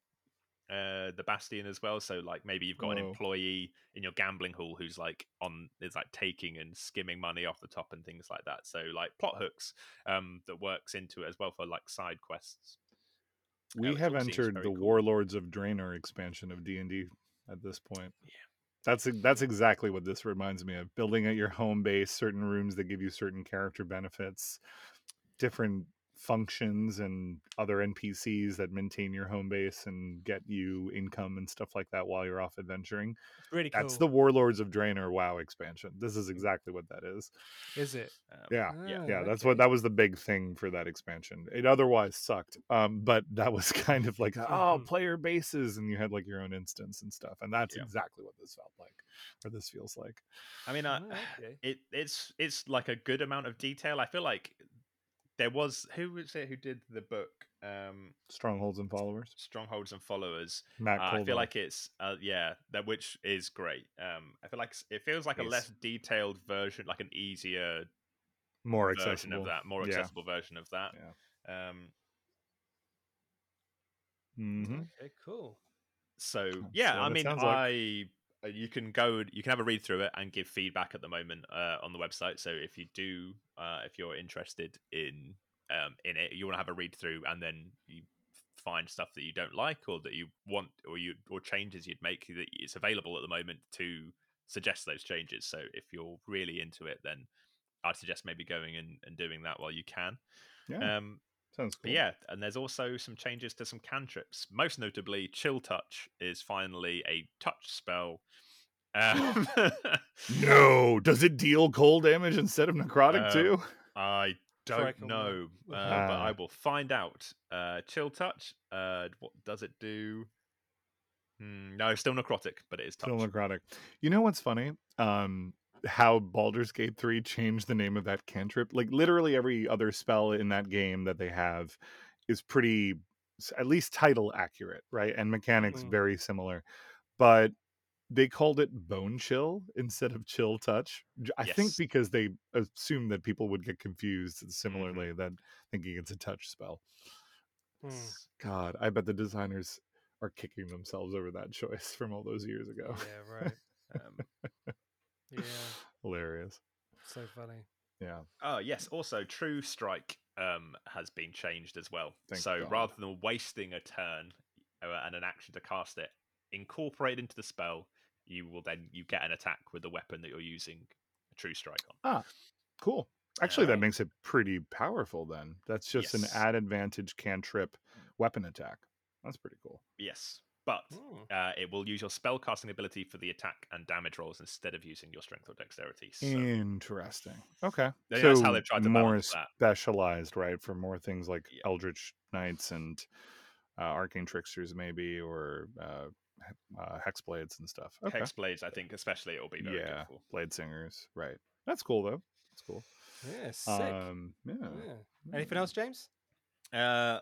uh the bastion as well so like maybe you've got an employee in your gambling hall who's like on is like taking and skimming money off the top and things like that so like plot hooks um that works into it as well for like side quests We which have entered the cool. Warlords of Draenor expansion of D and D at this point. Yeah. That's that's exactly what this reminds me of. Building at your home base, certain rooms that give you certain character benefits, different functions and other NPCs that maintain your home base and get you income and stuff like that while you're off adventuring. Really cool. That's the Warlords of Draenor WoW expansion. This is exactly what that is. Is it? um, Yeah. yeah. yeah Ah, that's what that was the big thing for that expansion it otherwise sucked um but that was kind of like oh Mhm. player bases and you had like your own instance and stuff and that's Yeah. exactly what this felt like or this feels like i mean uh, Ah, okay. it it's it's like a good amount of detail i feel like there was who was it who did the book um strongholds and followers strongholds and followers matt Uh, I feel like it's uh, yeah, that which is great. Um, I feel like it feels like a less detailed version, like an easier more version accessible of that, more Yeah. accessible version of that. yeah. Um, mm-hmm. Okay, cool. so yeah, what I mean, like. I you can go, you can have a read through it and give feedback at the moment uh, on the website. So if you do, uh, if you're interested in um, in it, you want to have a read through, and then you find stuff that you don't like or that you want or you or changes you'd make that it's available at the moment to suggest those changes. So if you're really into it then i'd suggest maybe going and, and doing that while you can. Yeah. Um sounds cool but yeah and there's also some changes to some cantrips most notably chill touch is finally a touch spell Um, No, does it deal cold damage instead of necrotic Um, too? I don't know, uh, but I Ah. will find out. Uh, chill touch. Uh, what does it do? Hmm, no, still necrotic, but it is touch. Still necrotic. You know what's funny? Um, how Baldur's Gate 3 changed the name of that cantrip. Like literally every other spell in that game that they have is pretty at least title accurate, right? And mechanics Mhm. very similar. But they called it bone chill instead of chill touch. I think because they assumed that people would get confused Mm-hmm. similarly that thinking it's a touch spell. Hmm. God, I bet the designers are kicking themselves over that choice from all those years ago. Yeah, right. Um, Yeah, Hilarious. so funny. Yeah. Oh yes. Also, True Strike um, has been changed as well. Thank so God. rather than wasting a turn uh, and an action to cast it, incorporate into the spell, you will then you get an attack with the weapon that you're using True Strike on. Ah, cool. Actually, that Um, makes it pretty powerful then. That's just an add advantage cantrip weapon attack. That's pretty cool. Yes, but Hmm. uh, it will use your spell casting ability for the attack and damage rolls instead of using your strength or dexterity. So Interesting. Okay. Yeah, so that's how they've tried to more balance that. specialized, right? For more things like Yeah. Eldritch Knights and uh, Arcane Tricksters, maybe, or uh, he- uh, Hexblades and stuff. Okay. hex blades, I think, especially, it will be very yeah. good. Blade Singers. Right. That's cool, though. That's cool. Yeah, sick. Um, yeah. yeah. Anything else, James? Uh,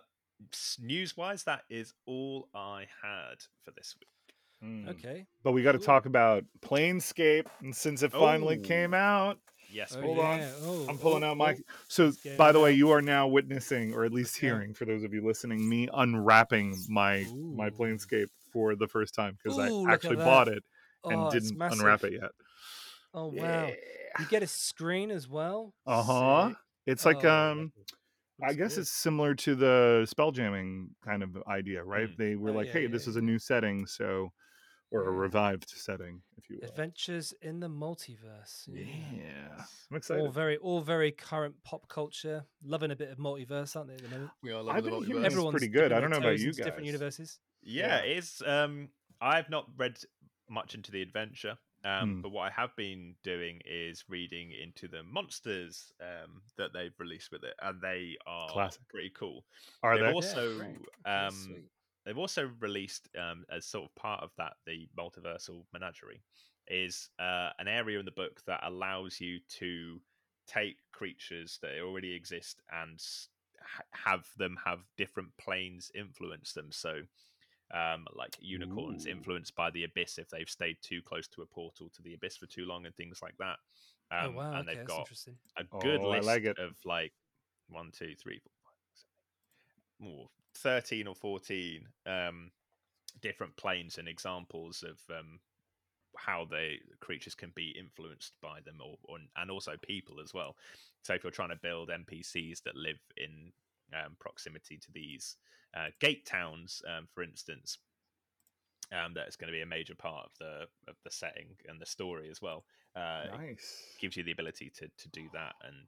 news wise, that is all I had for this week. Mm. Okay. But we got to Cool. talk about Planescape, and since it finally Oh. came out, Yes, Oh, Hold did. on. Oh, I'm pulling oh, out my. oh. So, by it the way, you are now witnessing, or at least Okay. hearing, for those of you listening, me unwrapping my my Planescape for the first time because I actually bought it and Oh, didn't unwrap it yet. Oh wow! You get a screen as well. Uh huh. It's like Oh, I guess good. it's similar to the spell jamming kind of idea, right? Mm. They were Oh, like, yeah, "Hey, yeah, this is a new setting," so or a revived setting, if you will. Adventures in the multiverse. Yeah, I'm excited. All excited. very, all very current pop culture. Loving a bit of multiverse, aren't they? At the moment, We are I've loving the been multiverse. it's everyone's pretty good. I don't know about you into Different universes. Yeah, Yeah. it is. Um, I've not read much into the adventure, um, Hmm. but what I have been doing is reading into the monsters um, that they've released with it, and they are Classic. pretty cool. Are they've they? also great. Okay, um, they've also released um, as sort of part of that the multiversal menagerie is uh, an area in the book that allows you to take creatures that already exist and ha- have them have different planes influence them so um, like unicorns Ooh. influenced by the abyss if they've stayed too close to a portal to the abyss for too long and things like that oh um, wow! and okay, they've got a good Oh, I list like it. of like one, two, three, four, five, six, seven, eight, ooh, 13 or 14 um, different planes and examples of um, how the creatures can be influenced by them or, or and also people as well. So if you're trying to build NPCs that live in um, proximity to these uh, gate towns, um, for instance, um, that's going to be a major part of the of the setting and the story as well. Uh, nice. gives you the ability to to do that and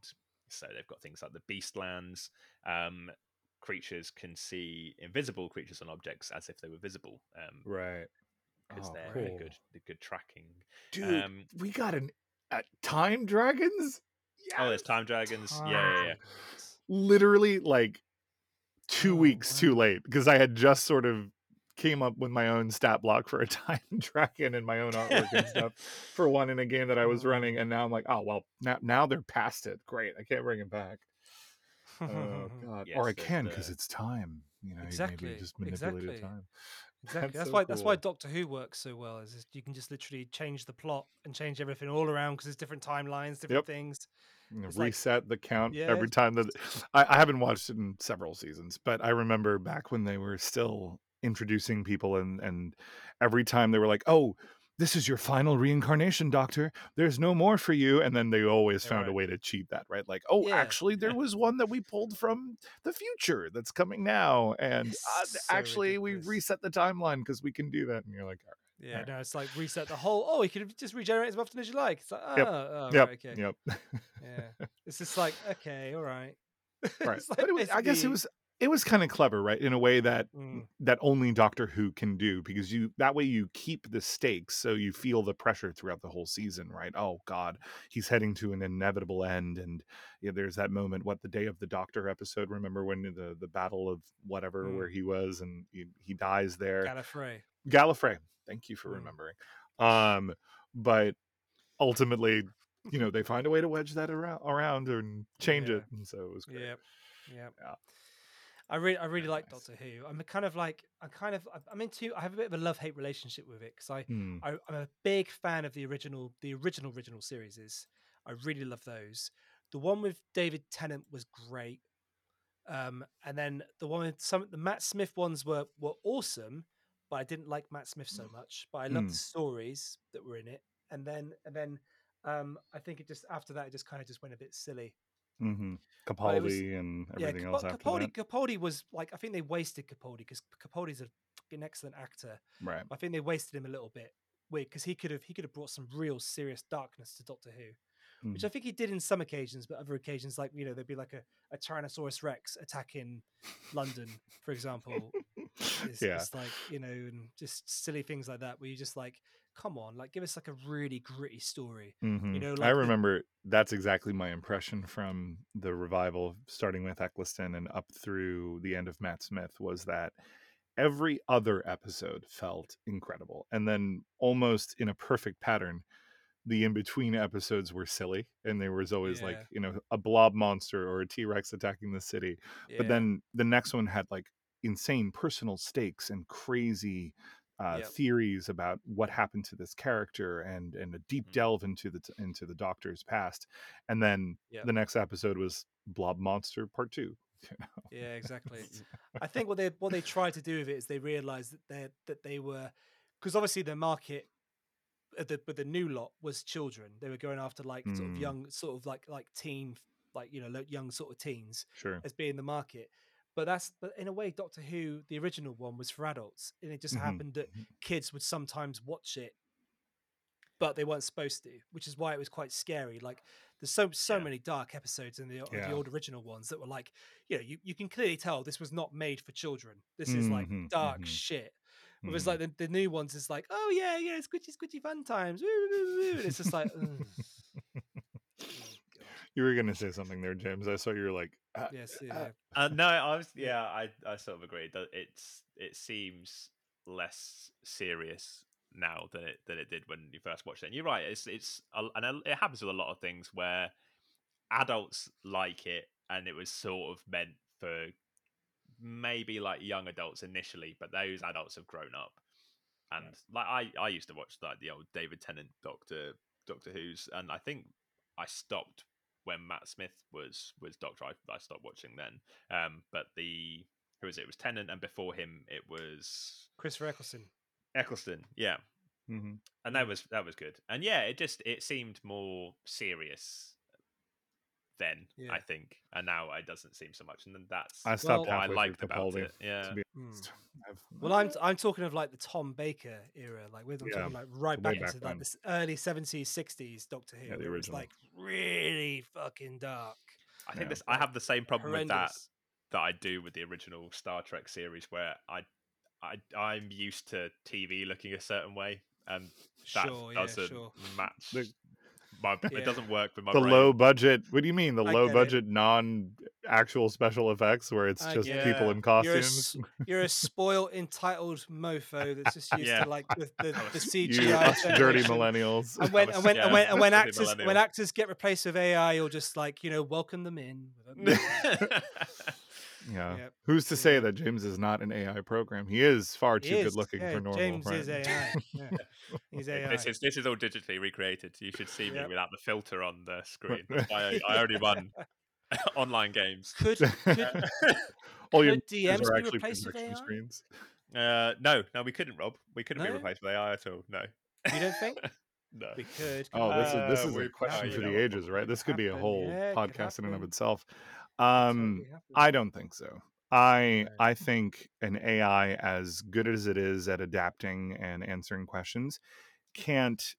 so they've got things like the beastlands um creatures can see invisible creatures and objects as if they were visible um Right. because Oh, they're cool. good they're good tracking Dude, um we got an uh, time dragons. oh there's time dragons yeah yeah yeah Literally like two Oh, weeks too late because I had just sort of came up with my own stat block for a time dragon and my own artwork and stuff for one in a game that I was running, and now I'm like, oh well, now now they're past it. Great, I can't bring it back. Oh god, Yes, or I can because uh it's time. You know, Exactly, maybe just manipulated exactly. time. Exactly. That's That's, so why. That's why. Doctor Who works so well. Is you can just literally change the plot and change everything all around because there's different timelines, different Yep. things. It's like- reset the count Yeah, every time that I, I haven't watched it in several seasons, but I remember back when they were still introducing people and and every time they were like, "Oh, this is your final reincarnation, Doctor. There's no more for you," and then they always found a way to cheat that, right? Like, "Oh, Yeah. actually, there was one that we pulled from the future that's coming now, and uh, so actually, we reset the timeline because we can do that." And you're like, "All right, Yeah, no, it's like reset the whole. Oh, you can just regenerate as often as you like. It's like, oh, Yep, oh "Yep, right, okay, yep." yeah. It's just like, okay, all right. right like but it was, i guess it was it was kind of clever right in a way that Mm. that only doctor who can do because you that way you keep the stakes so you feel the pressure throughout the whole season right oh god he's heading to an inevitable end and yeah, there's that moment what the day of the doctor episode remember when the the battle of whatever Mm. where he was and he, he dies there Gallifrey. Gallifrey. Thank you for Mm. remembering. Um, but ultimately, you know, they find a way to wedge that around, around and change Yeah. it, and so it was great. Yep. Yep. Yeah. I really, I really like nice. Doctor Who. I'm kind of like, I'm kind of, I'm- into. I have a bit of a love hate relationship with it because I, Hmm. I, I'm a big fan of the original, the original original series. Is I really love those. The one with David Tennant was great, um, and then the one with some the Matt Smith ones were were awesome, but I didn't like Matt Smith so much. But I loved Mm. the stories that were in it, and then and then um, I think it just after that it just kind of just went a bit silly. hmm But it was- Capaldi and Yeah, everything Capo- else after Capaldi, that. Capaldi was like I think they wasted Capaldi because Capaldi's a fucking excellent actor. Right. I think they wasted him a little bit. Weird because he could have he could have brought some real serious darkness to Doctor Who, which Mm. I think he did in some occasions, but other occasions like you know there'd be like a, a Tyrannosaurus Rex attacking London, for example. It's, yeah. it's like you know, and just silly things like that where you just like, come on, like give us like a really gritty story. Mhm. know, I like the- remember that's exactly my impression from the revival, starting with Eccleston and up through the end of Matt Smith, was that every other episode felt incredible. And then almost in a perfect pattern, the in between episodes were silly. And there was always like, you know, a blob monster or a T Rex attacking the city. But then the next one had like insane personal stakes and crazy uh, Yep. theories about what happened to this character and and a deep Mhm. delve into the into the doctor's past and then Yep. the next episode was blob monster part two you know? Yeah, exactly. I think what they what they tried to do with it is they realized that they that they were because obviously the market uh, the but the new lot was children. They were going after like sort of Mm. young, sort of like like teen, like you know, young sort of teens sure as being the market. But that's but in a way, Doctor Who, the original one, was for adults, and it just Mhm. happened that kids would sometimes watch it, but they weren't supposed to, which is why it was quite scary. Like there's so so Yeah. many dark episodes in the Yeah. the old original ones that were like, you know, you, you can clearly tell this was not made for children. This is like Mhm, dark mhm. shit. Whereas Mhm. like the, the new ones is like, oh yeah, yeah, squidgy squidgy fun times. Woo, woo, woo, woo," and it's just like. you were gonna say something there james i saw you were like uh, yes, uh, yeah. Uh, no, I was yeah, I, I sort of agree. that It's it seems less serious now than it than it did when you first watched it. And you're right. It's it's and it happens with a lot of things where adults like it, and it was sort of meant for maybe like young adults initially, but those adults have grown up. And like I, I used to watch like the old David Tennant Doctor Doctor Who's, and I think I stopped when Matt Smith was was Doctor. I, I stopped watching then. Um, but the who was it? It was Tennant, and before him it was Christopher Eccleston. Eccleston. Yeah, mhm. and that was that was good. And yeah, it just it seemed more serious then. Yeah. I think, and now it doesn't seem so much. And then that's i stopped what I liked about Capaldi, it. Yeah. to be hmm. honest. I've- Well, I'm I'm talking of like the Tom Baker era, like with I'm Yeah, talking like right way back back into like then. this early seventies, sixties Doctor Who. Yeah, the where it was original. like really fucking dark. I think Yeah. this. I have the same problem with that that I do with the original Star Trek series, where I, I, I'm used to TV looking a certain way, and that Sure, doesn't sure. match. The- my, Yeah. It doesn't work with my the brain. low budget what do you mean the I low get it. budget non actual special effects where it's I just get people it. in You're a, costumes you're a spoiled, entitled mofo that's just used Yeah. to like the, the, the you CGI. us dirty millennials And when was- and when yeah, and when and when actors when actors get replaced with AI, you'll just like you know welcome them in. With a- yeah Yep. who's to say that james is not an ai program he is far He too good looking yeah, for normal James right? is AI. Yeah. He's AI. this is this is all digitally recreated. You should see me Yep. without the filter on the screen. I, I only run online games. Could could, all your could pictures DMs are be actually replaced with projection AI? screens Uh, no, no, we couldn't, Rob. We couldn't be replaced with AI at all. No, You don't think? no. We could. oh this is this Uh, is we- a question uh, for the ages right this could be a whole yeah, podcast in and of itself um I don't think so. I Right. I think an AI as good as it is at adapting and answering questions can't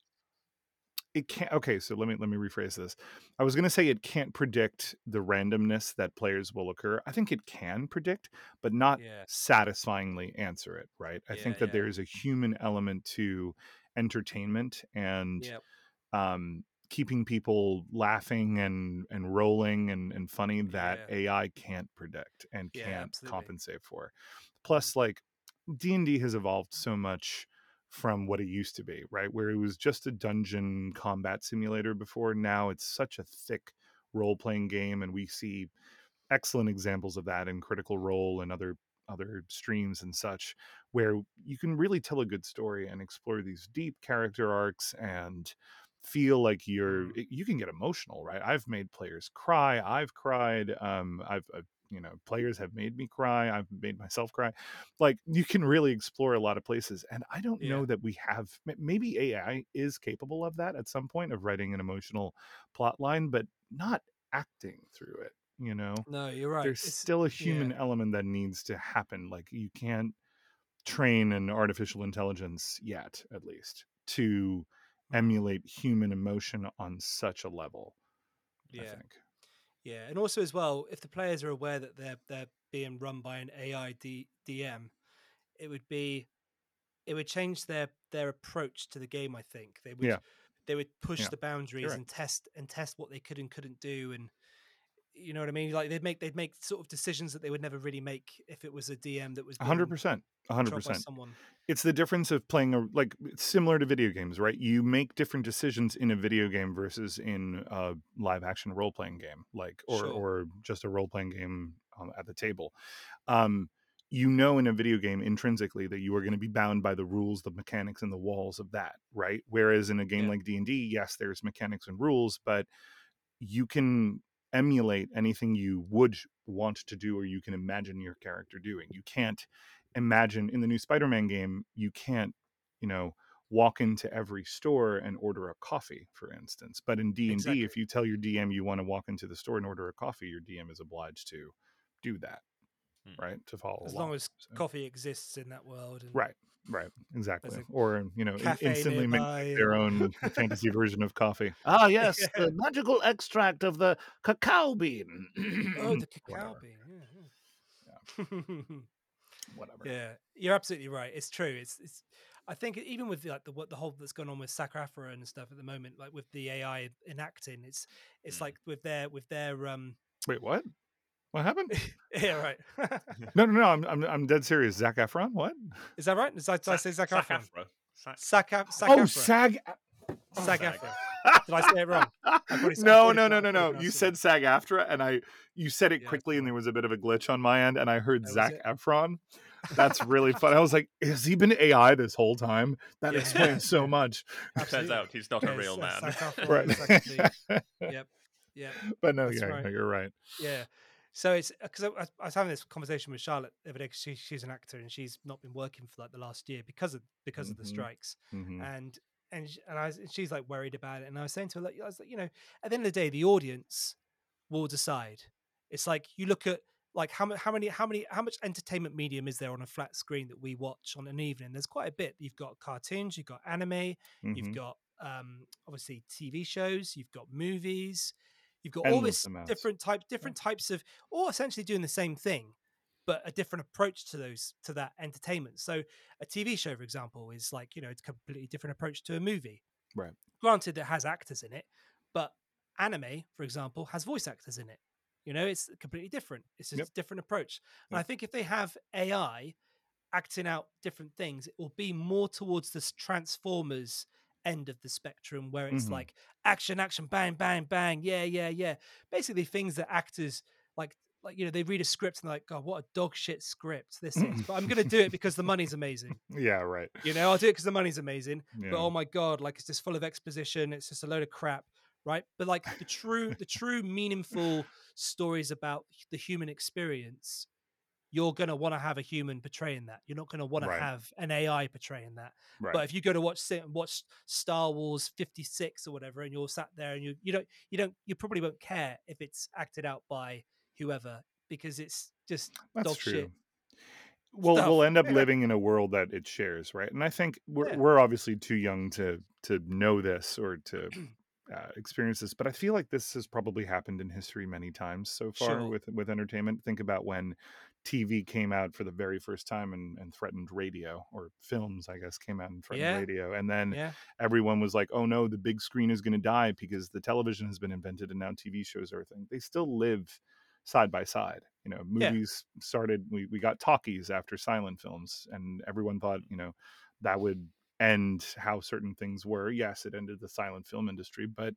it can't okay so let me let me rephrase this i was going to say it can't predict the randomness that players will occur i think it can predict but not Yeah. satisfyingly answer it right i Yeah, think that yeah. there is a human element to entertainment and Yep. um keeping people laughing and and rolling and and funny that Yeah. ai can't predict and Yeah, can't absolutely. compensate for plus mm-hmm. like d&d has evolved so much from what it used to be right where it was just a dungeon combat simulator before now it's such a thick role-playing game and we see excellent examples of that in critical role and other other streams and such where you can really tell a good story and explore these deep character arcs and feel like you're Mm. you can get emotional right i've made players cry i've cried um i've, I've you know players have made me cry i've made myself cry like you can really explore a lot of places and i don't Yeah. know that we have maybe ai is capable of that at some point of writing an emotional plot line but not acting through it you know No, you're right. there's It's- still a yeah. human element that needs to happen like you can't train an artificial intelligence yet at least to. Emulate human emotion on such a level i Yeah. think Yeah, and also as well, if the players are aware that they're they're being run by an AI D, DM, it would be it would change their their approach to the game. I think they would Yeah. they would push Yeah, the boundaries right. and test and test what they could and couldn't do, and you know what I mean. Like they'd make they'd make sort of decisions that they would never really make if it was a DM that was hundred percent, hundred percent. someone. it's the difference of playing a like similar to video games right you make different decisions in a video game versus in a live action role playing game like or Sure. or just a role playing game um, at the table um you know in a video game intrinsically that you are going to be bound by the rules the mechanics and the walls of that right whereas in a game Yeah. like d&d yes there's mechanics and rules but you can emulate anything you would want to do or you can imagine your character doing you can't imagine in the new spider-man game you can't you know walk into every store and order a coffee for instance but in d&d Exactly. if you tell your dm you want to walk into the store and order a coffee your dm is obliged to do that Hmm. right to follow As along. long as So- coffee exists in that world, and right right exactly or you know in- cafe instantly make their own fantasy version of coffee ah yes Yeah. the magical extract of the cacao bean oh, the cacao Whatever. bean. Yeah, yeah. whatever Yeah, you're absolutely right. It's true. It's it's. I think even with like the what the whole that's going on with Sakrafra and stuff at the moment, like with the AI enacting, it's it's Mm. like with their with their um. wait what what happened yeah, right. no no no i'm i'm, I'm dead serious zach efron what Is that right? Did I, did I say Sac- Sakrafra? Sac-Afra. Sac- Sac Sac oh sag Sag Sag. Afra. Did I say it wrong? probably s- I no no no no no you said sag aftra and i you said it Yeah, quickly and there was a bit of a glitch on my end and i heard That was zach efron that's really fun i was like has he been ai this whole time that Yeah. explains so much Turns out he's not a real man. Right Yep. Yep. but no yeah right. no, you're right Yeah. So it's because I, I was having this conversation with Charlotte the other day. She, she's an actor and she's not been working for like the last year because of because of the Mhm. strikes. Mhm. And and sh- and I was, she's like worried about it. And I was saying to her, like, I was like, you know, at the end of the day, the audience will decide. It's like you look at like how how many how many how much entertainment medium is there on a flat screen that we watch on an evening? There's quite a bit. You've got cartoons, you've got anime, you've Mhm. got um obviously TV shows, you've got movies, you've got all this amounts. different type different types of all essentially doing the same thing but a different approach to those to that entertainment. So a tv show for example is like you know it's a completely different approach to a movie. Right. granted it has actors in it but anime for example has voice actors in it. You know it's completely different. It's just Yep. a different approach. And i think if they have ai acting out different things it will be more towards this transformers end of the spectrum where it's Mhm. like action action bang bang bang yeah yeah yeah basically things that actors like like you know they read a script and they're like god what a dog shit script this is but i'm gonna do it because the money's amazing yeah right you know i'll do it because the money's amazing yeah. but oh my god like it's just full of exposition it's just a load of crap right but like the true the true meaningful stories about the human experience you're going to want to have a human portraying that you're not going to want Right. to have an ai portraying that right but if you go to watch watch star wars 56 or whatever and you're sat there and you you don't you don't you probably won't care if it's acted out by whoever because it's just That's dog true. shit we'll stuff. we'll end up Yeah. living in a world that it shares, right? And I think we're Yeah. we're obviously too young to to know this or to uh, experience this, but I feel like this has probably happened in history many times so far Sure. with with entertainment. Think about when TV came out for the very first time and, and threatened radio, or films, I guess, came out and threatened Yeah. radio, and then Yeah. everyone was like, "Oh no, the big screen is going to die because the television has been invented and now TV shows are a thing." They still live side by side. You know, Yeah. movies started. We we got talkies after silent films, and everyone thought you know that would end how certain things were. Yes, it ended the silent film industry, but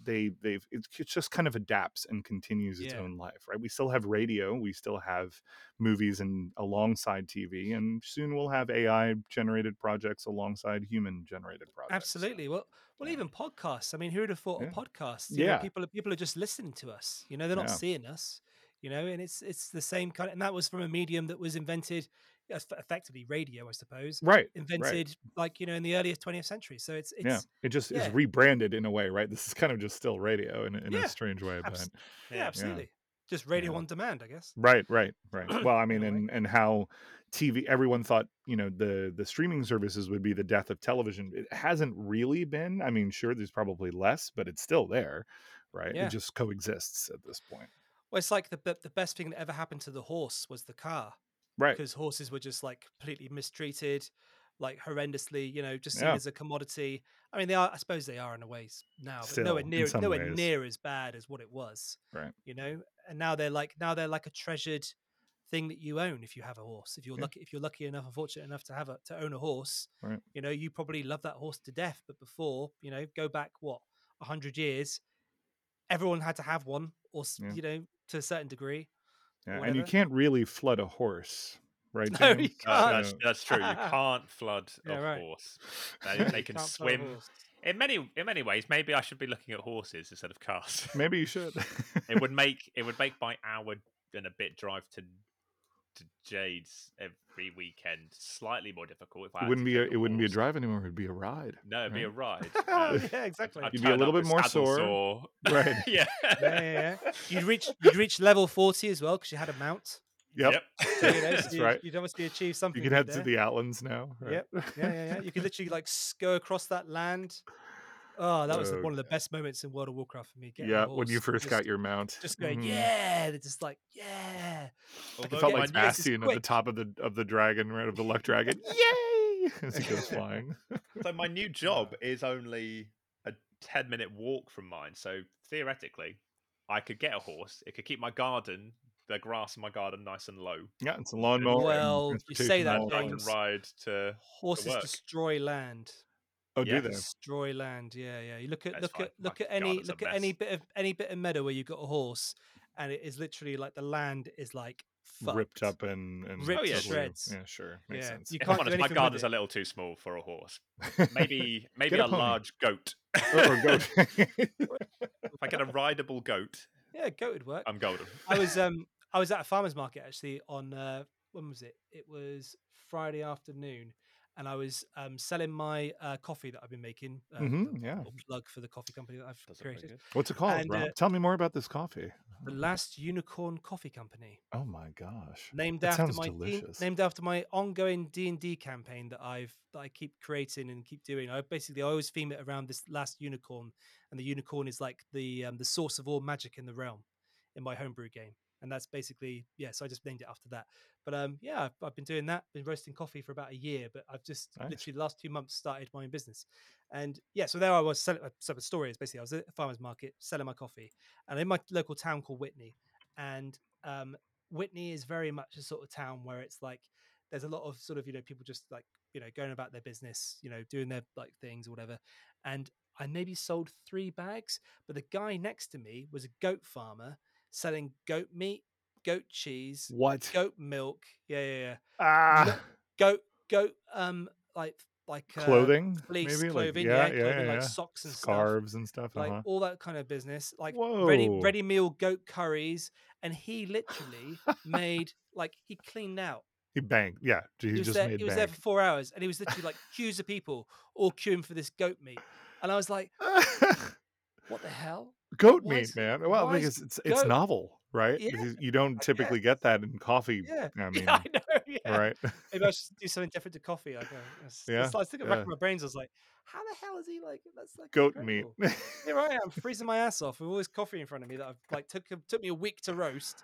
they they've it, it just kind of adapts and continues its Yeah. own life right we still have radio we still have movies and alongside tv and soon we'll have ai generated projects alongside human generated projects Absolutely. Well, well, yeah. even podcasts. I mean, who would have thought Yeah. a podcast? You know, Yeah. people are people are just listening to us. You know, they're not seeing us. You know, and it's it's the same kind. and that was from a medium that was invented, effectively radio, I suppose, right right invented like you know in the earliest 20th century. So it's it's yeah it just yeah. is rebranded in a way right this is kind of just still radio in, a- in Yeah, a strange way abs- but yeah, absolutely. Just radio on demand, I guess. Right, right, right. Well, I mean, In a way. and and how TV. Everyone thought you know the the streaming services would be the death of television. It hasn't really been. I mean, sure, there's probably less, but it's still there, right? It just coexists at this point. Well, it's like the the best thing that ever happened to the horse was the car. Right. because horses were just like completely mistreated, like horrendously, you know, just seen Yeah. as a commodity. I mean, they are. I suppose they are in a way now, but Still, nowhere near nowhere ways. near as bad as what it was. Right. You know, and now they're like now they're like a treasured thing that you own if you have a horse. If you're Yeah. lucky, if you're lucky enough and fortunate enough to have a to own a horse, Right. you know, you probably love that horse to death. But before, you know, go back what a hundred years, everyone had to have one, or Yeah. you know, to a certain degree. Yeah, and you can't really flood a horse, right? No, James? you Uh, can't. that's, that's true. You can't flood Yeah, a right. horse. They, they can can't flood a swim. In many in many ways, maybe I should be looking at horses instead of cars. Maybe you should. it would make it would make my hour and a bit drive to to Jade's every weekend slightly more difficult. If I it wouldn't be a, take it wouldn't be a drive anymore. It'd be a ride. No, it'd be a ride. Um, yeah, exactly. I'd You'd be a little bit more saddle sore. sore. Right. yeah. yeah, yeah, yeah. You'd reach you'd reach level forty as well because you had a mount. Yep. So, you know, so That's you'd, right. You'd obviously achieve something. You can head good to the Outlands now. Right? Yep. Yeah, yeah, yeah. You could literally like go across that land. Oh, that was the- Oh, one of the best moments in World of Warcraft for me. Getting yeah, when you first just, got your mount. just going, Mhm. yeah. They're just like, yeah. It Although felt my like new- this is Bastian at the top of the of the dragon, right of the luck dragon. Yay! As he goes flying. So my new job is only a ten minute walk from mine. So theoretically, I could get a horse. It could keep my garden, the grass in my garden, nice and low. Yeah, it's a lawnmower. and Well, you say that, all I can ride to. Horses work. destroy land. Oh, Yeah. do they? Destroy land. Yeah, yeah. You look at That's look fine. at look My at any a look at any bit of any bit of meadow where you've got a horse, and it is literally like the land is like Ripped up and, and Ripped to totally- shreds. Yeah, sure. Makes Yeah, sense. you If I'm honest, my garden's a little too small for a horse. Maybe maybe a a, large goat. or, or goat. if I get a rideable goat, Yeah, goat would work. I'm golden. I was um I was at a farmer's market actually on uh when was it? It was Friday afternoon, and I was um selling my uh, coffee that I've been making. Uh, Mhm, yeah. plug for the coffee company that I've very created. What's it called, And, Rob? uh, Tell me more about this coffee. The Last Unicorn Coffee Company, Oh my gosh. named That after sounds my named after my ongoing D and D campaign that I've that I keep creating and keep doing. I basically I always theme it around this last unicorn, and the unicorn is like the um, the source of all magic in the realm in my homebrew game. And that's basically yeah. So I just named it after that. But um, yeah, I've, I've been doing that. Been roasting coffee for about a year, but I've just Nice. literally the last two months started my own business. And yeah, so there I was selling. uh, So the story is basically I was at a farmer's market selling my coffee, and in my local town called Whitney, and um, Whitney is very much a sort of town where it's like there's a lot of sort of you know people just like you know going about their business, you know doing their like things or whatever. And I maybe sold three bags, but the guy next to me was a goat farmer selling goat meat, goat cheese, What? goat milk. Yeah, yeah, yeah. Ah, Goat, goat. Um, like like uh, clothing, fleece maybe clothing, like, yeah, yeah, clothing, yeah, like yeah. socks and stuff scarves and stuff. like uh-huh. all that kind of business, like ready Whoa. ready meal goat curries, and he literally made like he cleaned out. He banged. Yeah, he, He was just there. He was there for four hours, and he was literally like queues of people all queuing for this goat meat, and I was like, "What the hell?" goat Why meat, man. Well, because it's it's goat- novel, right? Yeah, you don't typically get that in coffee. Yeah, I mean, yeah, I know. Yeah. right? Maybe I should do something different to coffee. I don't. It's, Yeah, it's like thinking yeah. back in my brains. I was like, how the hell is he like? That's like goat meat. incredible. Here I am freezing my ass off with all this coffee in front of me that I've like took um, took me a week to roast,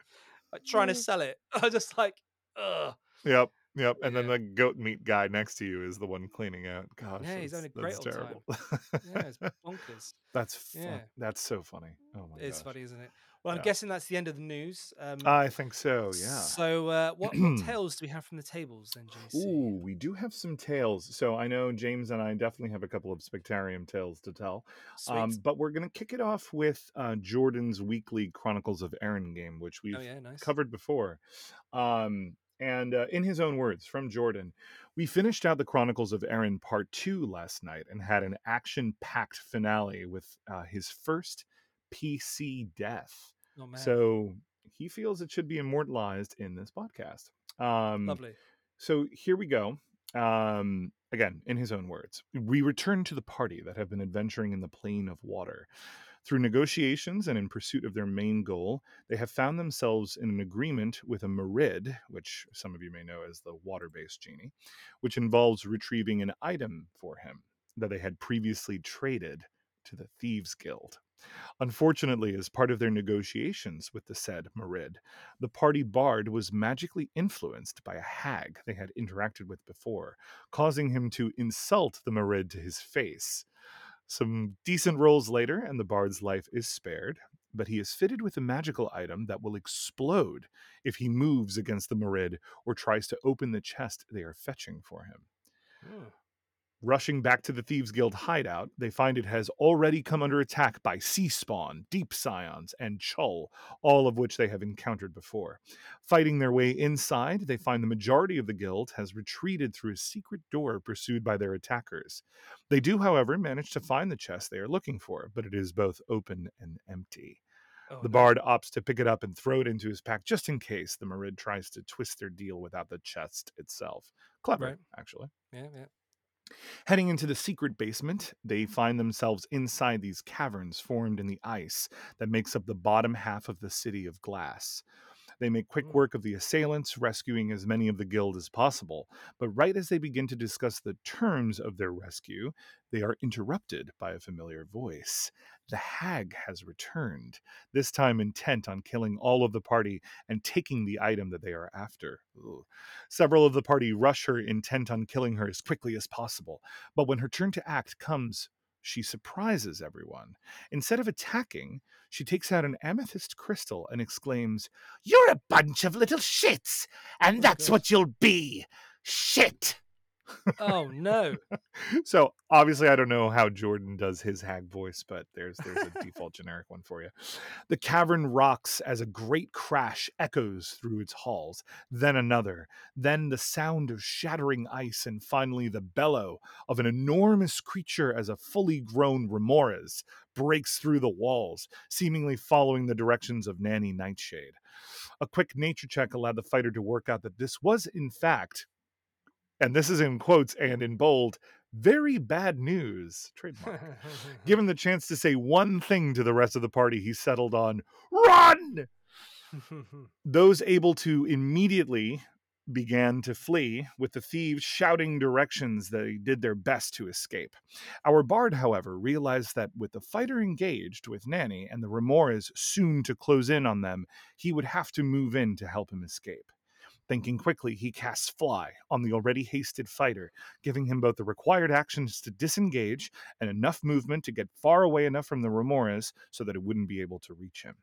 like trying to sell it. I just like, ugh. Yep, yep. And then the goat meat guy next to you is the one cleaning out. Gosh, Yeah, he's a great that's old time. terrible. Yeah, it's bonkers. that's fun. Yeah. That's so funny. Oh my It's gosh. funny, isn't it? Well, I'm Yeah. guessing that's the end of the news. Um, I think so. Yeah. So, uh, what, what tales do we have from the tables then, JC? Ooh, we do have some tales. So I know James and I definitely have a couple of Spectarium tales to tell. Sweet. Um, but we're going to kick it off with uh, Jordan's weekly Chronicles of Aaron game, which we've oh yeah, nice. covered before. Um, and uh, in his own words from Jordan, we finished out the Chronicles of Aaron Part 2 last night and had an action packed finale with uh, his first PC death. Oh man, So he feels it should be immortalized in this podcast. Um, lovely. so here we go. Um, again, in his own words, we return to the party that have been adventuring in the plane of water. Through negotiations and in pursuit of their main goal, they have found themselves in an agreement with a Merid, which some of you may know as the water based genie, which involves retrieving an item for him that they had previously traded to the Thieves Guild. Unfortunately, as part of their negotiations with the said Marid, the party bard was magically influenced by a hag they had interacted with before, causing him to insult the Marid to his face. Some decent rolls later, and the bard's life is spared, but he is fitted with a magical item that will explode if he moves against the Marid or tries to open the chest they are fetching for him. Hmm. Rushing back to the Thieves Guild hideout, they find it has already come under attack by Sea Spawn, Deep Scions, and Chuul, all of which they have encountered before. Fighting their way inside, they find the majority of the guild has retreated through a secret door pursued by their attackers. They do, however, manage to find the chest they are looking for, but it is both open and empty. Oh, The no. bard opts to pick it up and throw it into his pack just in case the Marid tries to twist their deal without the chest itself. Clever, Right. actually. Yeah, yeah. Heading into the secret basement, they find themselves inside these caverns formed in the ice that makes up the bottom half of the city of glass. They make quick Mm. work of the assailants, rescuing as many of the guild as possible. But right as they begin to discuss the terms of their rescue, they are interrupted by a familiar voice. The hag has returned, this time intent on killing all of the party and taking the item that they are after. Ugh. Several of the party rush her, intent on killing her as quickly as possible. But when her turn to act comes, she surprises everyone. Instead of attacking, she takes out an amethyst crystal and exclaims, You're a bunch of little shits, and Oh, that's gosh. what you'll be. Shit. Oh no. So obviously I don't know how Jordan does his hag voice, but there's there's a default generic one for you. The cavern rocks as a great crash echoes through its halls, then another, then the sound of shattering ice, and finally the bellow of an enormous creature as a fully grown remorhaz breaks through the walls, seemingly following the directions of Nanny Nightshade. A quick nature check allowed the fighter to work out that this was, in fact, and this is in quotes and in bold, very bad news. Trademark. Given the chance to say one thing to the rest of the party, he settled on run. Those able to immediately began to flee, with the thieves shouting directions they did their best to escape. Our bard, however, realized that with the fighter engaged with Nanny and the remorhaz soon to close in on them, he would have to move in to help him escape. Thinking quickly, he casts Fly on the already hasted fighter, giving him both the required actions to disengage and enough movement to get far away enough from the remorhaz so that it wouldn't be able to reach him.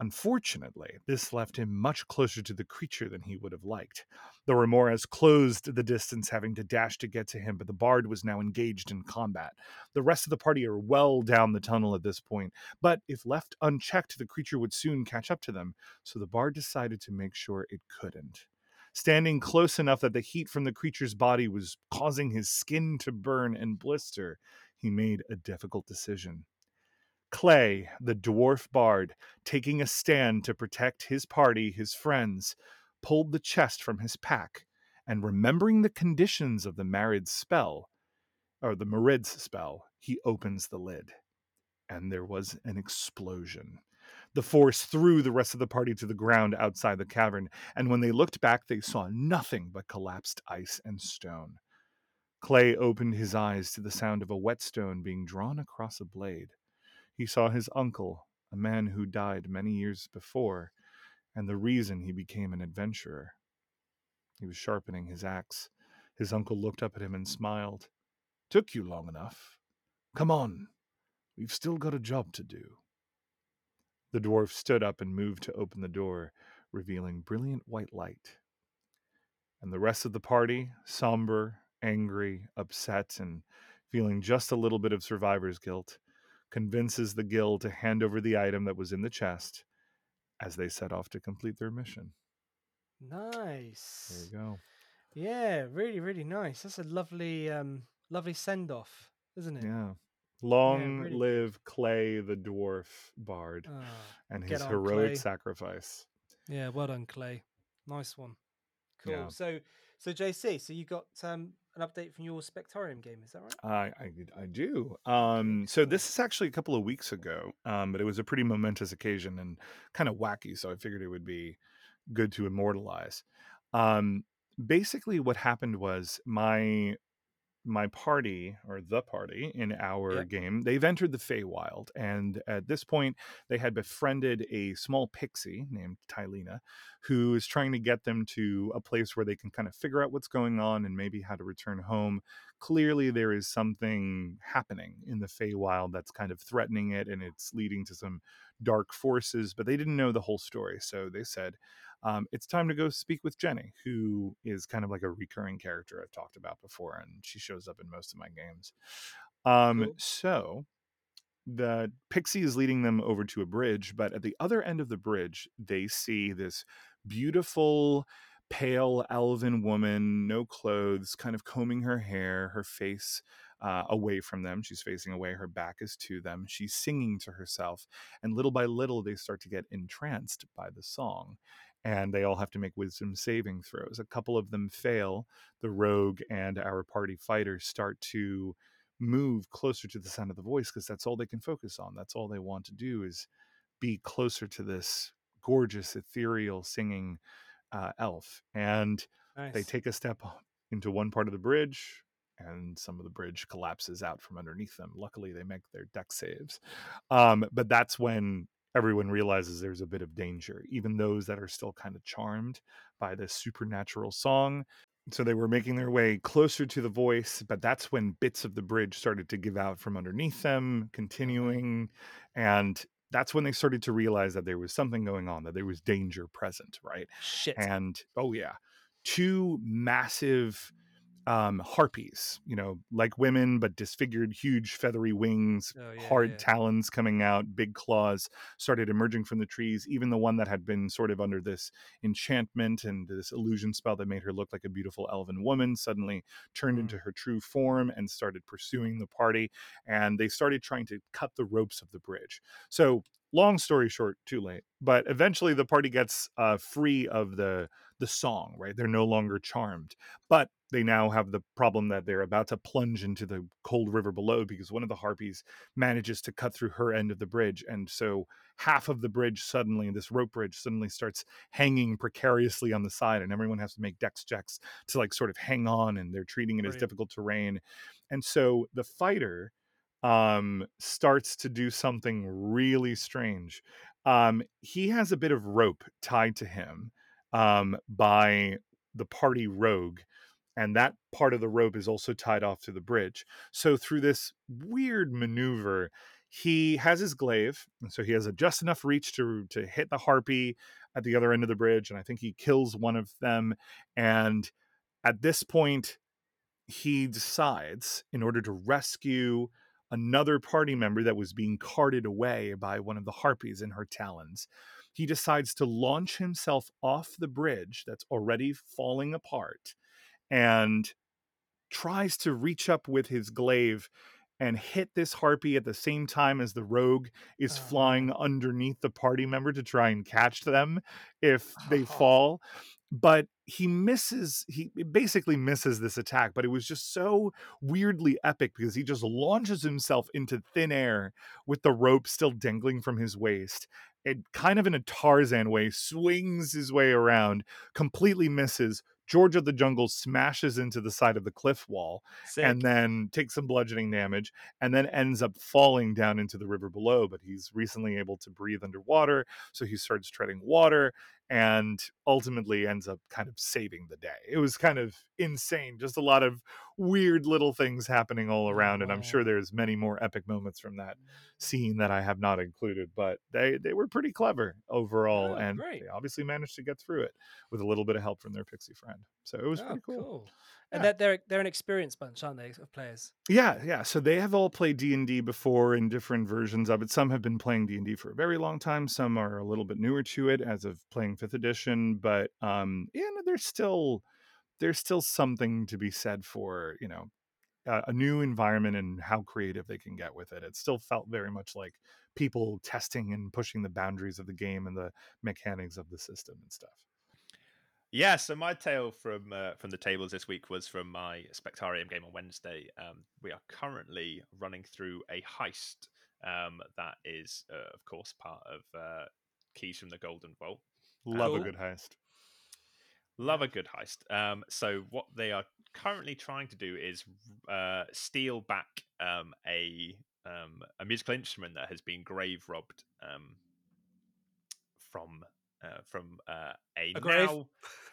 Unfortunately, this left him much closer to the creature than he would have liked. The remorhaz closed the distance, having to dash to get to him, but the bard was now engaged in combat. The rest of the party are well down the tunnel at this point, but if left unchecked, the creature would soon catch up to them, so the bard decided to make sure it couldn't. Standing close enough that the heat from the creature's body was causing his skin to burn and blister, he made a difficult decision. Clay, the dwarf bard, taking a stand to protect his party, his friends, pulled the chest from his pack, and remembering the conditions of the Marid spell, or the Marid's spell, he opens the lid. and there was an explosion. The force threw the rest of the party to the ground outside the cavern, and when they looked back, they saw nothing but collapsed ice and stone. Clay opened his eyes to the sound of a whetstone being drawn across a blade. He saw his uncle, a man who died many years before, and the reason he became an adventurer. He was sharpening his axe. His uncle looked up at him and smiled. Took you long enough. Come on. We've still got a job to do. The dwarf stood up and moved to open the door, revealing brilliant white light. And the rest of the party, somber, angry, upset, and feeling just a little bit of survivor's guilt, convinces the guild to hand over the item that was in the chest as they set off to complete their mission. Nice. There you go. Yeah, really, really nice. That's a lovely, um, lovely send off, isn't it? Yeah. Long really- live Clay the dwarf bard Ah, and his heroic Clay. sacrifice. yeah, well done, Clay. Nice one. Cool. Yeah. So, so JC, so you got um, an update from your Spectorium game, is that right? I, I I do. Um, so this is actually a couple of weeks ago, um, but it was a pretty momentous occasion and kind of wacky. So I figured it would be good to immortalize. Um, basically, what happened was my my party or the party in our Yep. game they've entered the Feywild, and at this point they had befriended a small pixie named Tylena, who is trying to get them to a place where they can kind of figure out what's going on and maybe how to return home clearly there is something happening in the Feywild that's kind of threatening it and it's leading to some dark forces, but they didn't know the whole story. So they said, um, it's time to go speak with Jenny, who is kind of like a recurring character I've talked about before, and she shows up in most of my games. Um, Cool. So the pixie is leading them over to a bridge, but at the other end of the bridge, they see this beautiful pale elven woman, no clothes, kind of combing her hair, her face uh, away from them. She's facing away, her back is to them. She's singing to herself. And little by little, they start to get entranced by the song. And they all have to make wisdom saving throws. A couple of them fail. The rogue and our party fighter start to move closer to the sound of the voice because that's all they can focus on. That's all they want to do is be closer to this gorgeous, ethereal singing uh, elf. And Nice. they take a step into one part of the bridge and some of the bridge collapses out from underneath them luckily they make their dex saves um, but that's when everyone realizes there's a bit of danger even those that are still kind of charmed by this supernatural song. So they were making their way closer to the voice but that's when bits of the bridge started to give out from underneath them mm-hmm. continuing and that's when they started to realize that there was something going on that there was danger present right? Shit. and oh yeah two massive um harpies you know like women but disfigured huge feathery wings Oh, yeah, hard yeah. talons coming out big claws started emerging from the trees even the one that had been sort of under this enchantment and this illusion spell that made her look like a beautiful elven woman suddenly turned Mm. into her true form and started pursuing the party and they started trying to cut the ropes of the bridge so long story short too late but eventually the party gets uh, free of the the song right? They're no longer charmed but they now have the problem that they're about to plunge into the cold river below because one of the harpies manages to cut through her end of the bridge and so half of the bridge suddenly this rope bridge suddenly starts hanging precariously on the side and everyone has to make dex checks to like sort of hang on and they're treating it as difficult terrain and so the fighter um starts to do something really strange. Um he has a bit of rope tied to him um by the party rogue and that part of the rope is also tied off to the bridge. So through this weird maneuver he has his glaive and so he has a just enough reach to to hit the harpy at the other end of the bridge and i think he kills one of them and at this point he decides in order to rescue another party member that was being carted away by one of the harpies in her talons he decides to launch himself off the bridge that's already falling apart and tries to reach up with his glaive and hit this harpy at the same time as the rogue is Oh, flying underneath the party member to try and catch them if they Oh. fall but he misses he basically misses this attack but it was just so weirdly epic because he just launches himself into thin air with the rope still dangling from his waist it kind of in a tarzan way swings his way around completely misses george of the jungle smashes into the side of the cliff wall Sick. and then takes some bludgeoning damage and then ends up falling down into the river below but he's recently able to breathe underwater so he starts treading water and ultimately ends up kind of saving the day. It was kind of insane just a lot of weird little things happening all around and i'm sure there's many more epic moments from that mm. scene that i have not included but they they were pretty clever overall Oh, and great. they obviously managed to get through it with a little bit of help from their pixie friend so it was Oh, pretty cool And Yeah. that they're they're an experienced bunch, aren't they, of players? Yeah, yeah. So they have all played D and D before in different versions of it. Some have been playing D and D for a very long time. Some are a little bit newer to it, as of playing Fifth Edition. But um, yeah, no, there's still there's still something to be said for you know a, a new environment and how creative they can get with it. It still felt very much like people testing and pushing the boundaries of the game and the mechanics of the system and stuff. Yeah, so my tale from uh, from the tables this week was from my Spectarium game on Wednesday. Um, we are currently running through a heist um, that is, uh, of course, part of uh, Keys from the Golden Vault. Love Cool. a good heist. Love a good heist. Um, so what they are currently trying to do is uh, steal back um, a um, a musical instrument that has been grave robbed um, from uh, from uh, a, A grave? now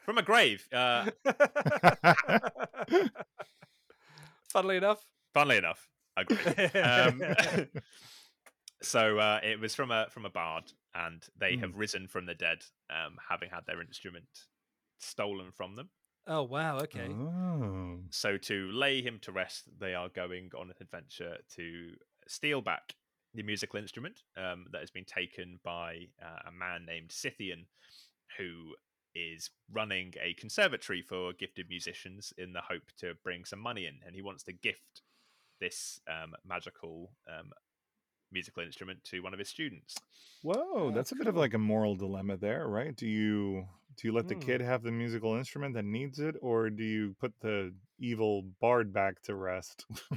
from a grave. Uh, Funnily enough. funnily enough, a grave. um, so uh, it was from a from a bard, and they have risen from the dead, um, having had their instrument stolen from them. oh wow, okay. Oh. So to lay him to rest, they are going on an adventure to steal back the musical instrument um, that has been taken by uh, a man named Scythian, who is running a conservatory for gifted musicians in the hope to bring some money in, and he wants to gift this um, magical um, musical instrument to one of his students. Whoa, Oh, that's a bit of like a moral dilemma there, right? Do you do you let the Hmm. kid have the musical instrument that needs it, or do you put the evil bard back to rest?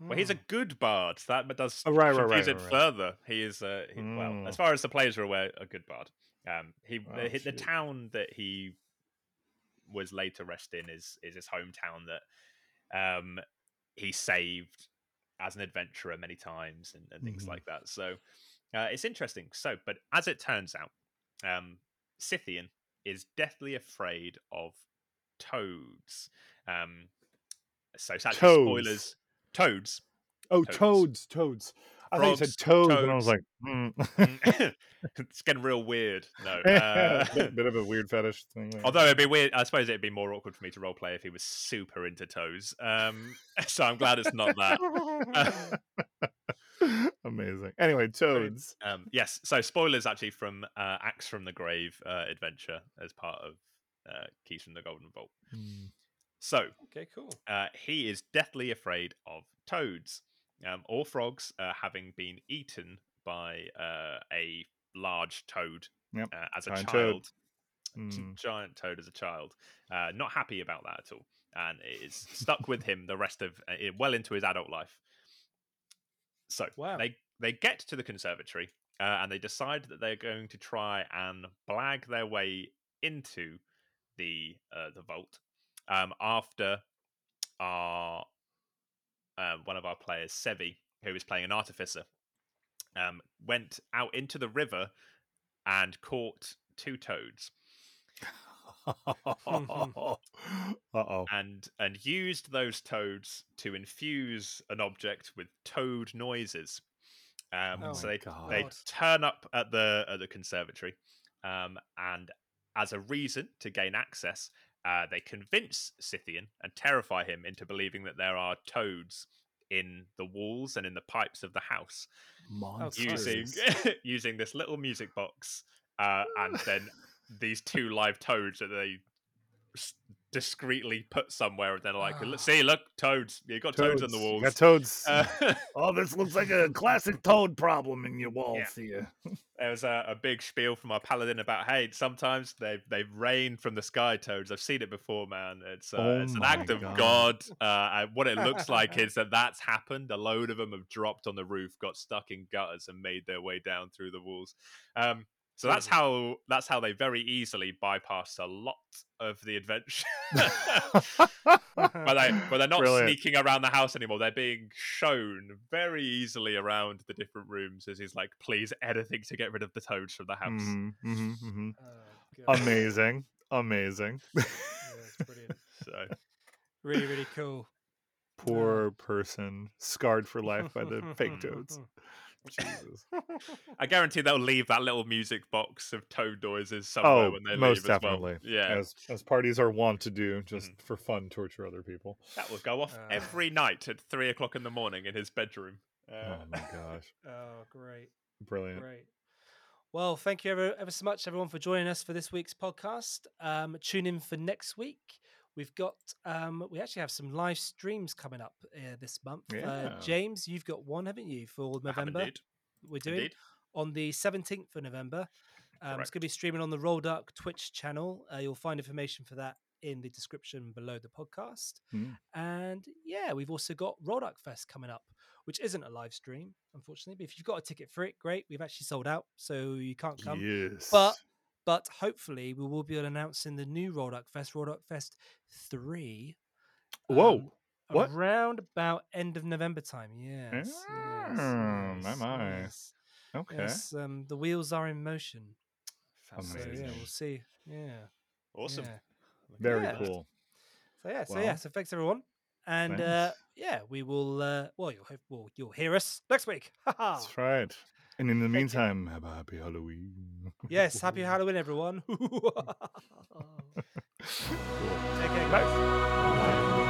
Well, he's a Hmm. good bard. That does Oh, right, right, confuse right, it right, further. He is, uh, he, well, Mm. as far as the players are aware, a good bard. Um, he Oh, the, the town that he was laid to rest in is is his hometown that um he saved as an adventurer many times and, and things Mhm. like that. So uh, it's interesting. So, but as it turns out, um, Scythian is deathly afraid of toads. Um, so actually Toads. spoilers. Toads. Oh, Toads. toads, toads. I thought you Frogs, said toads, and I was like, mm. Mm. it's getting real weird. No. Uh, bit, bit of a weird fetish thing. there. although it'd be weird, I suppose it'd be more awkward for me to roleplay if he was super into toes. Um, so I'm glad it's not that. Amazing. Anyway, toads. Um, yes. So spoilers actually from uh, Axe from the Grave uh, adventure as part of uh, Keys from the Golden Vault. Mm. So Okay, cool. uh, he is deathly afraid of toads um, or frogs, uh, having been eaten by uh, a large toad Yep, uh, as a giant child. toad. Mm. Giant toad as a child. Uh, not happy about that at all, and it is stuck with him the rest of uh, well into his adult life. So Wow. they they get to the conservatory uh, and they decide that they're going to try and blag their way into the uh, the vault um, after our uh, one of our players, Sevi, who is playing an artificer, um, went out into the river and caught two toads uh oh. and and used those toads to infuse an object with toad noises. Um, Oh so they God. they turn up at the at the conservatory, um, and as a reason to gain access, uh, they convince Scythian and terrify him into believing that there are toads in the walls and in the pipes of the house, Monsters. using using this little music box, uh, and then these two live toads that they s- discreetly put somewhere, and they're like, Ah. "See, look, toads. You got toads, on the Toads. walls." Got toads. Uh, Oh, this looks like a classic toad problem in your walls Yeah. here. there was a, a big spiel from our paladin about hey, sometimes they they rain from the sky toads. I've seen it before, man. It's uh, Oh it's an my act of God. God. Uh, and what it looks like is that that's happened. A load of them have dropped on the roof, got stuck in gutters, and made their way down through the walls. Um, so that's how that's how they very easily bypass a lot of the adventure. but they but they're not Brilliant. sneaking around the house anymore. They're being shown very easily around the different rooms as he's like, please anything to get rid of the toads from the house. Mhm, mhm, mhm. Oh, Amazing. Amazing. Yeah, it's brilliant. So Really, really cool. Poor person scarred for life by the fake toads. Jesus. I guarantee they'll leave that little music box of toad noises somewhere Oh, when they most leave as definitely. well. Yeah, As as parties are wont to do, just Mhm. for fun, torture other people. that will go off Uh. every night at three o'clock in the morning in his bedroom. Uh, Oh my gosh. Oh, great. Brilliant. Great. Well, thank you ever, ever so much, everyone, for joining us for this week's podcast. Um, tune in for next week. We've got, um, we actually have some live streams coming up uh, this month. Yeah. Uh, James, you've got one, haven't you, for November? We're doing Indeed. on the 17th of November. Um, it's going to be streaming on the Rolldark Twitch channel. Uh, you'll find information for that in the description below the podcast. Mm. And yeah, we've also got Rolldark Fest coming up, which isn't a live stream, unfortunately. But if you've got a ticket for it, great. We've actually sold out, so you can't come. Yes. But but hopefully we will be announcing the new Rolldark Fest, Rolldark Fest three. Whoa. um, what? Around about end of November time. Yes. yes, Ah, yes, my. yes. okay. Yes, um, the wheels are in motion. So yeah, we'll see. Yeah. Awesome. yeah. Very it. cool. So yeah, so Well, yeah, so thanks everyone. And thanks. uh yeah, we will uh well you'll well, you'll hear us next week. That's right. And in the meantime, have a happy Halloween. yes, happy Halloween, everyone. cool. Take care, guys. Bye.